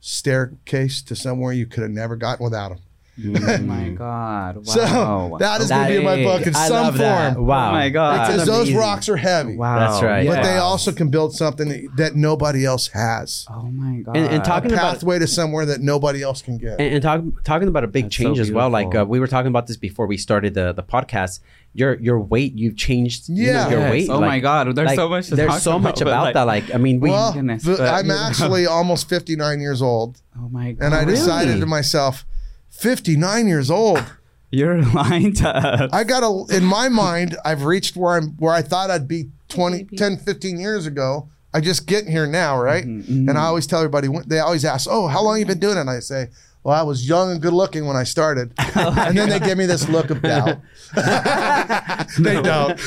staircase to somewhere you could have never gotten without them. Oh my God. Wow. So that is going to be in my book in I some love that. form. Wow. Oh my God. Because those rocks are heavy. Wow. That's right. But they also can build something that, that nobody else has. Oh my God. And, and talking about pathway to somewhere that nobody else can get. and, and talk, talking about a big That's so change as well. Like uh, we were talking about this before we started the the podcast. Your your weight, you've changed. you know, Yeah. your Yes. weight. Oh like- my God. There's like, so much to there's talk so about, much but, about like- that. Like I mean, we. well, goodness, but but, I'm you know. actually almost 59 years old, Oh my God. and I decided to myself, 59 years old. You're lying to us. I got a in my mind, I've reached where I'm where I thought I'd be 20, 10, 15 years ago. I just getting here now, right? Mhm, And I always tell everybody they always ask, "Oh, how long you been doing it?" And I say, "Well, I was young and good looking when I started." and then they give me this look of doubt. they don't.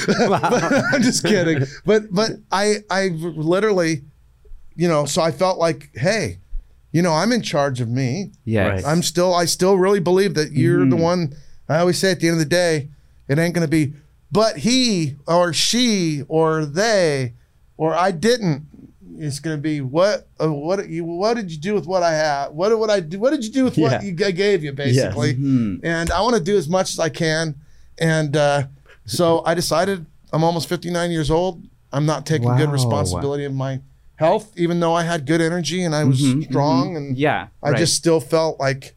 I'm just kidding. But but I I literally, you know, so I felt like, hey, you know, I'm in charge of me. Yes. I'm still I still really believe that you're the Mhm. one. I always say at the end of the day, it ain't gonna be, but he or she or they or I didn't. It's gonna be what uh, what you what did you do with what I have? What did what I do? What did you do with what Yeah. you, I gave you basically? Mhm. And I want to do as much as I can. And uh, so I decided I'm almost 59 years old. I'm not taking good responsibility of my health, even though I had good energy and I was Mhm, strong mhm. and yeah. I right. just still felt like,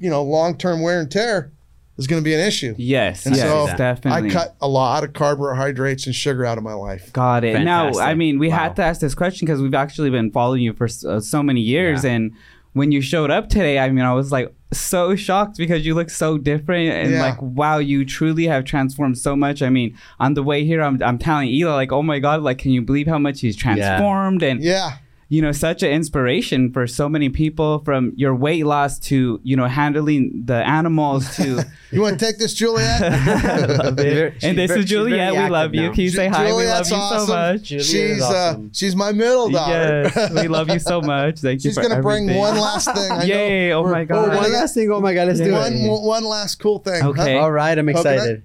you know, long term wear and tear is going to be an issue. yes. And yes, so definitely. I cut a lot of carbohydrates and sugar out of my life. Got it. Now, I mean, we Wow. had to ask this question because we've actually been following you for so, so many years, Yeah. and when you showed up today, I mean, I was like so shocked because you look so different, and Yeah. like, wow, you truly have transformed so much. I mean, on the way here, I'm I'm telling Ela, like, oh my god, like, can you believe how much he's transformed? And Yeah. You know such an inspiration for so many people from your weight loss to you know handling the animals to You want to take this, Juliet? Love it. And this is Juliet. We active love you. now. Can you say hi? We love Juliet's you awesome. so much. Juliet she's awesome. uh, she's my middle daughter. Yes, we love you so much. Thank you She's for gonna bring one last thing. I know Yay! Oh my god! One one- last thing. Oh my god, let's do one, it. one last cool thing. huh? Okay. All right, I'm Coconut? excited.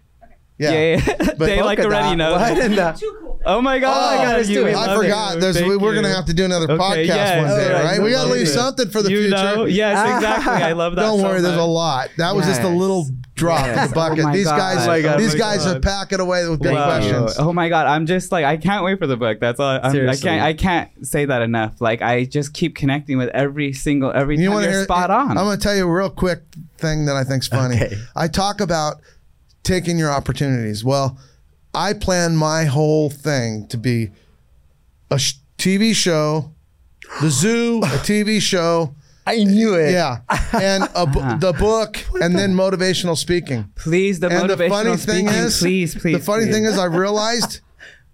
Yeah. Yeah, they like Polka already dot. know. What in the- Too cool. Oh my god! Oh, I got let's you. do We it. I forgot. There's, we, we're going to have to do another Okay, podcast yes. one day, All right, right? We got to leave it. something for the you future. know? Yes, exactly. I love that. Don't so worry, there's a lot. That was just a little drop Yes. in the oh bucket. Oh these God. guys, Oh God. these Oh guys God. are packing away with good Wow. questions. Oh my god! I'm just like I can't wait for the book. That's all. I'm, I Seriously. can't. I can't say that enough. Like I just keep connecting with every single every You want to hear? spot on. I'm going to tell you a real quick thing that I think's funny. Okay. I talk about taking your opportunities. Well, I plan my whole thing to be a sh- TV show, the zoo, a TV show. I knew it. Yeah, and bu- Uh-huh. the book, and then motivational speaking. please, the and the motivational funny thing speaking, is, please, please. the funny please. thing is, I realized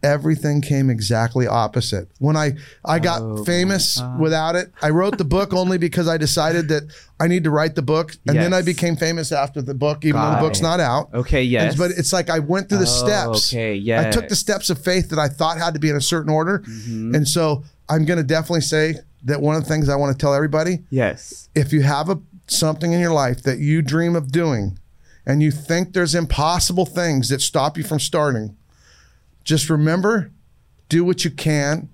everything came exactly opposite. When I I got Oh, famous without it, I wrote the book only because I decided that I need to write the book, and then I became famous after the book, even though the book's it. not out. Okay. And- Yes. But it's like I went through the Oh, steps. Okay. I took the steps of faith that I thought had to be in a certain order, Mm-hmm. and so I'm going to definitely say that one of the things I want to tell everybody Yes. if you have a something in your life that you dream of doing and you think there's impossible things that stop you from starting just remember do what you can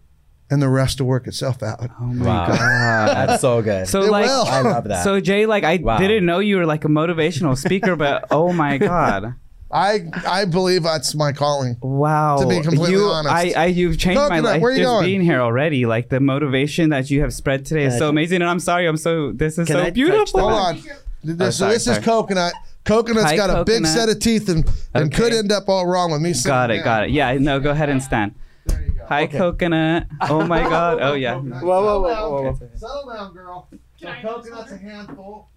and the rest will work itself out Oh my Wow. god. That's so good. So It like, will. I love that. so Jay, like I Wow. didn't know you were like a motivational speaker, but oh my god. i i believe that's my calling Wow. To be completely you, honest. I, I, you've changed my Coconut, life where you just going? being here already. Like the motivation that you have spread today is I so touch- amazing. And I'm sorry, I'm so, this is Can so touch beautiful. hold on oh, this, so sorry, this is coconut coconut's Hi, got a big set of teeth and, and Okay. could end up all wrong with me sitting Got it, down. got it. Yeah, no, go ahead and stand. there you go Hi, coconut. Oh my god. Oh yeah. Coconut, Whoa, whoa, settle whoa, down. whoa, settle down girl so Can I have coconut's a handful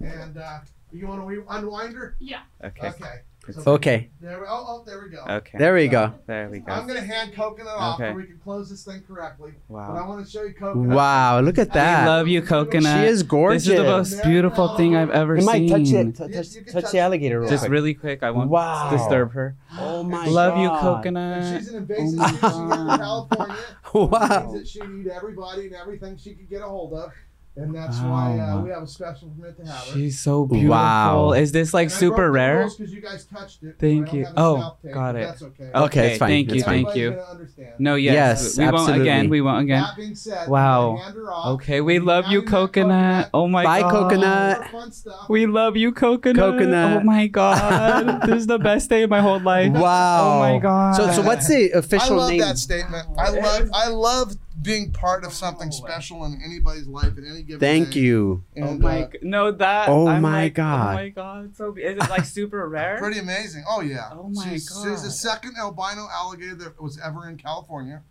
and uh you want to unwind her Yeah. Okay. okay So- okay. There we, oh, oh, there we go. Okay. There we go. There we I'm gonna hand coconut off so we can close this thing correctly. Wow. But I want to show you coconut. Wow, look at that. I that. love you, coconut. She is gorgeous. This is the most beautiful thing I've ever seen. You might seen. touch it. Touch, touch, touch touch the alligator real Just quick. really quick. I won't Wow. disturb her. Oh my Love you, God. And coconut. she's an invasive Oh species my from California. Wow. That that she'd eat everybody and everything she could get a hold of. And that's why uh, we have a special permit to have her. She's so beautiful. Wow. Is this like And super broke rare? rules 'cause you guys touched it. Thank you. Oh, tape, got it. That's okay. Okay, it's fine. Thank you. It's fine. Thank Everybody's you. No, yes. Yes, we won't absolutely. again. We won't again. That being said, Wow. Hand her off. Okay, we love you, got coconut. Oh my Bye, god. Bye, coconut. More fun stuff. We love you, coconut. Coconut. Oh my god. this is the best day of my whole life. Wow. Oh my god. So, so what's the official name? I love name? that statement. I love I love being part of something special in anybody's life at any given Thank day. you. Oh And, my uh, g- no that Oh I'm my like, God. Oh my god. So is it like super rare? pretty amazing. Oh yeah. Oh my she's, She's the God. second albino alligator that was ever in California.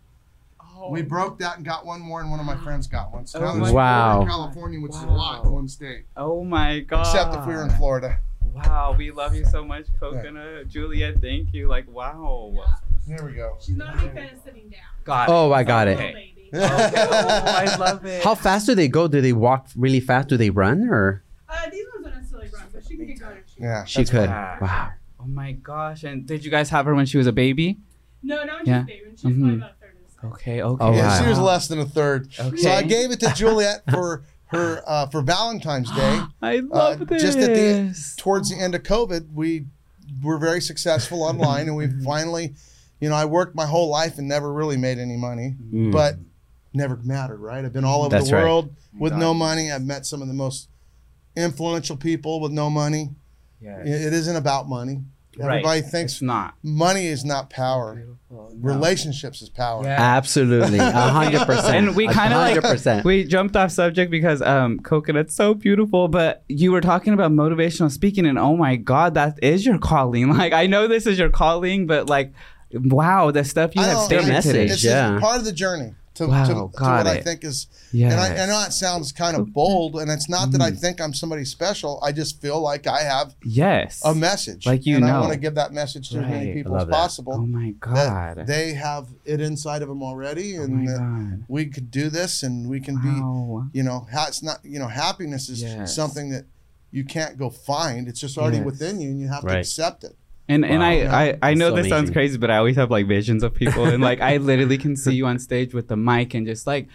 Oh. We broke that and got one more, and one of my friends got one. So Oh now my there's Wow. four in California, which is a lot in one state. Oh my god. Except if we were in Florida. Wow, we love you so much, Coconut. Juliet, thank you. Like wow. Here we go. She's not a big fan of sitting down. Got Oh, I got Little it. Okay. Oh, I love it. How fast do they go? Do they walk really fast? Do they run or Uh, these ones don't necessarily run, but she can get going if she Yeah. she could? wow. Wow. Oh my gosh. And did you guys have her when she was a baby? No, not when Yeah. she's baby. When she's Mhm. probably about a third of the. Okay, okay. Oh, yeah, wow. she was less than a third. Okay. So I gave it to Juliet for her uh, for Valentine's Day. I Uh, love this. just at the towards the end of COVID, we were very successful online, and we Mm-hmm. finally, you know, I worked my whole life and never really made any money, Mm. but never mattered, right? I've been all over That's the right. world with Got no money. I've met some of the most influential people with no money. Yes. It- it isn't about money. Right. Everybody thinks It's not. money is not power. Beautiful. No. Relationships is power. Yeah. Absolutely, a hundred percent. And we kind of like we jumped off subject because um coconut's so beautiful, but you were talking about motivational speaking, and oh my god, that is your calling. Like I know this is your calling, but like, wow, the stuff you I have don't- stated message. today. It's Yeah. just part of the journey. To, Wow, to, to what I think is. Yeah. And I, I know it sounds kind of bold, and it's not that Mm. I think I'm somebody special. I just feel like I have yes. a message, Like you and I want to give that message to as many people as that. possible. oh my god. they have it inside of them already, oh and god. we could do this, and we can be you know ha- it's not you know happiness is Yes. something that you can't go find it's just already Yes. within you and you have to accept it And and I, I, I know so this sounds crazy, but I always have like visions of people and like I literally can see you on stage with the mic and just like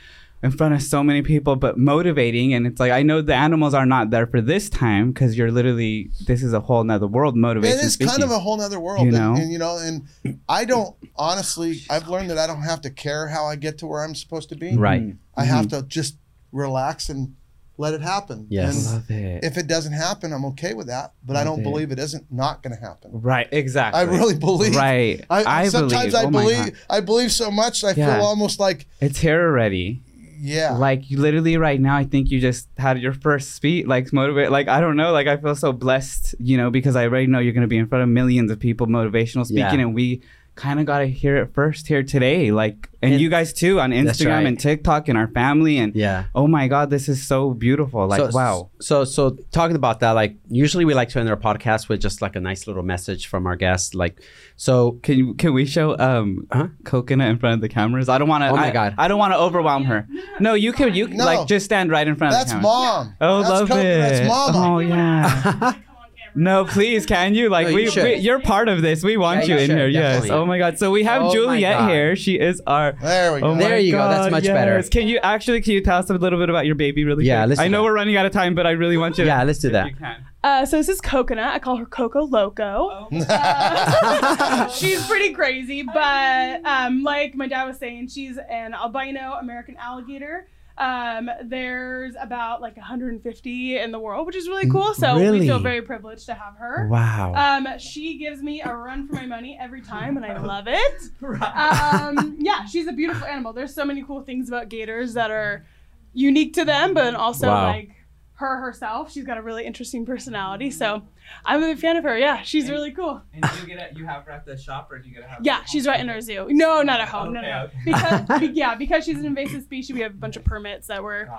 in front of so many people, but motivating. And it's like I know the animals are not there for this time because you're literally this is a whole nother world motivation. it is kind of a whole nother world You know? and, you know and i don't honestly i've learned that i don't have to care how i get to where i'm supposed to be Right. Mhm. i have to just relax and let it happen Yes. Love it. if it doesn't happen i'm okay with that but i don't it. believe it isn't not going to happen right. Exactly. i really believe Right. I, I, sometimes believe. I oh believe I believe so much I Yeah. feel almost like It's here already. yeah Like you literally right now, I think you just had your first speech, like motivate. Like I don't know, like I feel so blessed, you know, because I already know you're gonna be in front of millions of people, motivational speaking, Yeah. and we kind of gotta hear it first here today. Like, and, And- you guys too on Instagram right. and TikTok and our family, and Yeah. oh my God, this is so beautiful. Like, so, wow. So, so talking about that, like usually we like to end our podcast with just like a nice little message from our guest. Like, so Can you can we show um Huh? coconut in front of the cameras? I don't want to. Oh my I, God. I don't want to overwhelm her. No, you can. You No. like just stand right in front of that's the camera. mom Oh, that's love Coco, it. that's mom. Oh yeah. Come on camera. No, please, can you? Like No, we, should. we, you're part of this. We want Yeah, you you in should, here. Yes. Oh my God. So we have Oh Juliet here. She is our. there we go Oh There my you go. That's much yes. better. Can you actually can you tell us a little bit about your baby really Yeah, quick? let's I know that. we're running out of time, but I really want you to. Yeah, let's do if that. You can. Uh, so this is Coconut. I call her Coco Loco. Oh. Uh, she's pretty crazy, but um, like my dad was saying, she's an albino American alligator. Um, there's about like 150 in the world, which is really cool. So Really? we feel very privileged to have her. wow. Um, she gives me a run for my money every time, and I love it. Um, yeah, she's a beautiful animal. There's so many cool things about gators that are unique to them, but also Wow. like her herself. She's got a really interesting personality. So I'm a big fan of her. Yeah, she's really cool. And do you get it? You have her at the shop, or do you get to have? Yeah, she's right in our zoo. No, not at home. Okay, no. okay. Because yeah, because she's an invasive species, we have a bunch of permits that were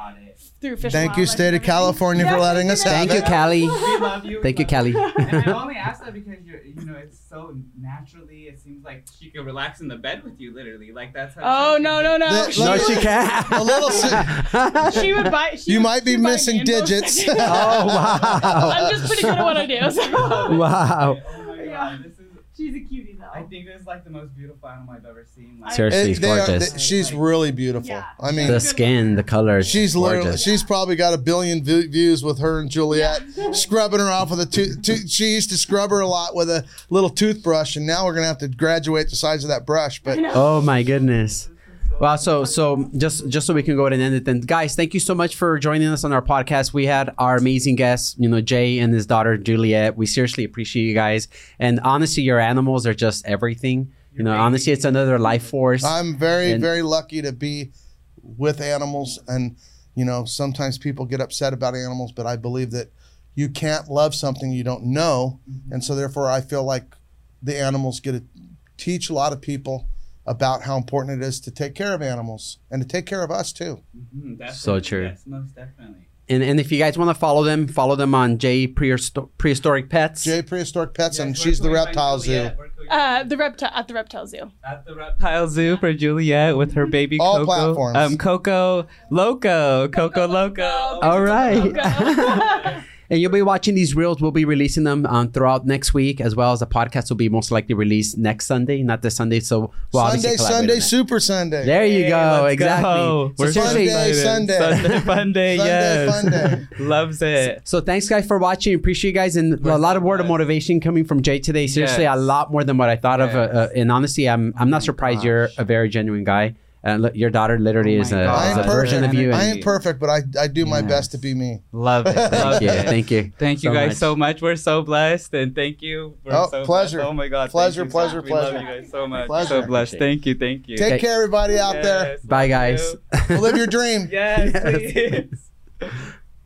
through fish. and Thank you state of everything. California for letting us have Thank you, it Callie. We love you. Thank you, Callie. and I only asked that because you're, you know, it's so naturally. It seems like she could relax in the bed with you, literally. Like that's how. Oh she no no no! She no, she can't. A little si- She would buy. She You might be she would buy missing digits. oh wow. I'm just pretty good at what I do. So. Wow. Oh my Yeah. this is. She's a cutie though. I think this is like the most beautiful animal I've ever seen. Like, Seriously, It- it's they are- gorgeous. they- she's really beautiful. Yeah. I mean, the skin, the colors. she's literally gorgeous. she's probably got a billion vi- views with her and Juliet scrubbing her off with a tooth. To- she used to scrub her a lot with a little toothbrush, and now we're gonna have to graduate the size of that brush. But Oh my goodness. Wow, so so just just so we can go ahead and end it then. Guys, thank you so much for joining us on our podcast. We had our amazing guests, you know, Jay and his daughter Juliet. We seriously appreciate you guys. And honestly, your animals are just everything. You know, honestly, it's another life force. I'm very, And- very lucky to be with animals. And, you know, sometimes people get upset about animals, but I believe that you can't love something you don't know. Mm-hmm. And so, therefore, I feel like the animals get to teach a lot of people about how important it is to take care of animals and to take care of us too. Mhm. So true. Yes, most definitely. and and if you guys want to follow them, follow them on Jay Prehisto- Prehistoric Pets. Jay Prehistoric Pets, and she's the where can we reptile zoo. Juliet? Where can we- Uh, the reptile at the reptile zoo. At the reptile zoo for Juliet with her baby All Coco. platforms. Um, Coco Loco. Coco Loco. All right. Loco. And you'll be watching these reels. We'll be releasing them um, throughout next week, as well as the podcast will be most likely released next Sunday, not this Sunday. So we'll Sunday, Sunday. Super Sunday. There you Hey, go. let's Exactly. go. We're seriously- Sunday. Sunday. Sunday, fun day, Sunday, yes. fun day. Loves it. So thanks, guys, for watching. Appreciate you guys, and a lot of word of motivation coming from Jay today. Seriously, Yes. a lot more than what I thought of. Uh, uh, and honestly, I'm I'm not surprised gosh. you're a very genuine guy. And look, your daughter literally Oh is, a, is a I ain't version of perfect. you. I ain't perfect, but I, I do my best to be me. Love it. Love thank you, thank you, Thank you so guys much. so much. We're so blessed, and thank you. We're Oh, so pleasure. Blessed. Oh my God. Pleasure, Pleasure, you. pleasure, we love you guys so much. Pleasure. So blessed. Thank you. Thank you. Take Okay. care, everybody out there. Bye, guys. you. Live your dream. Yes, Yes. please.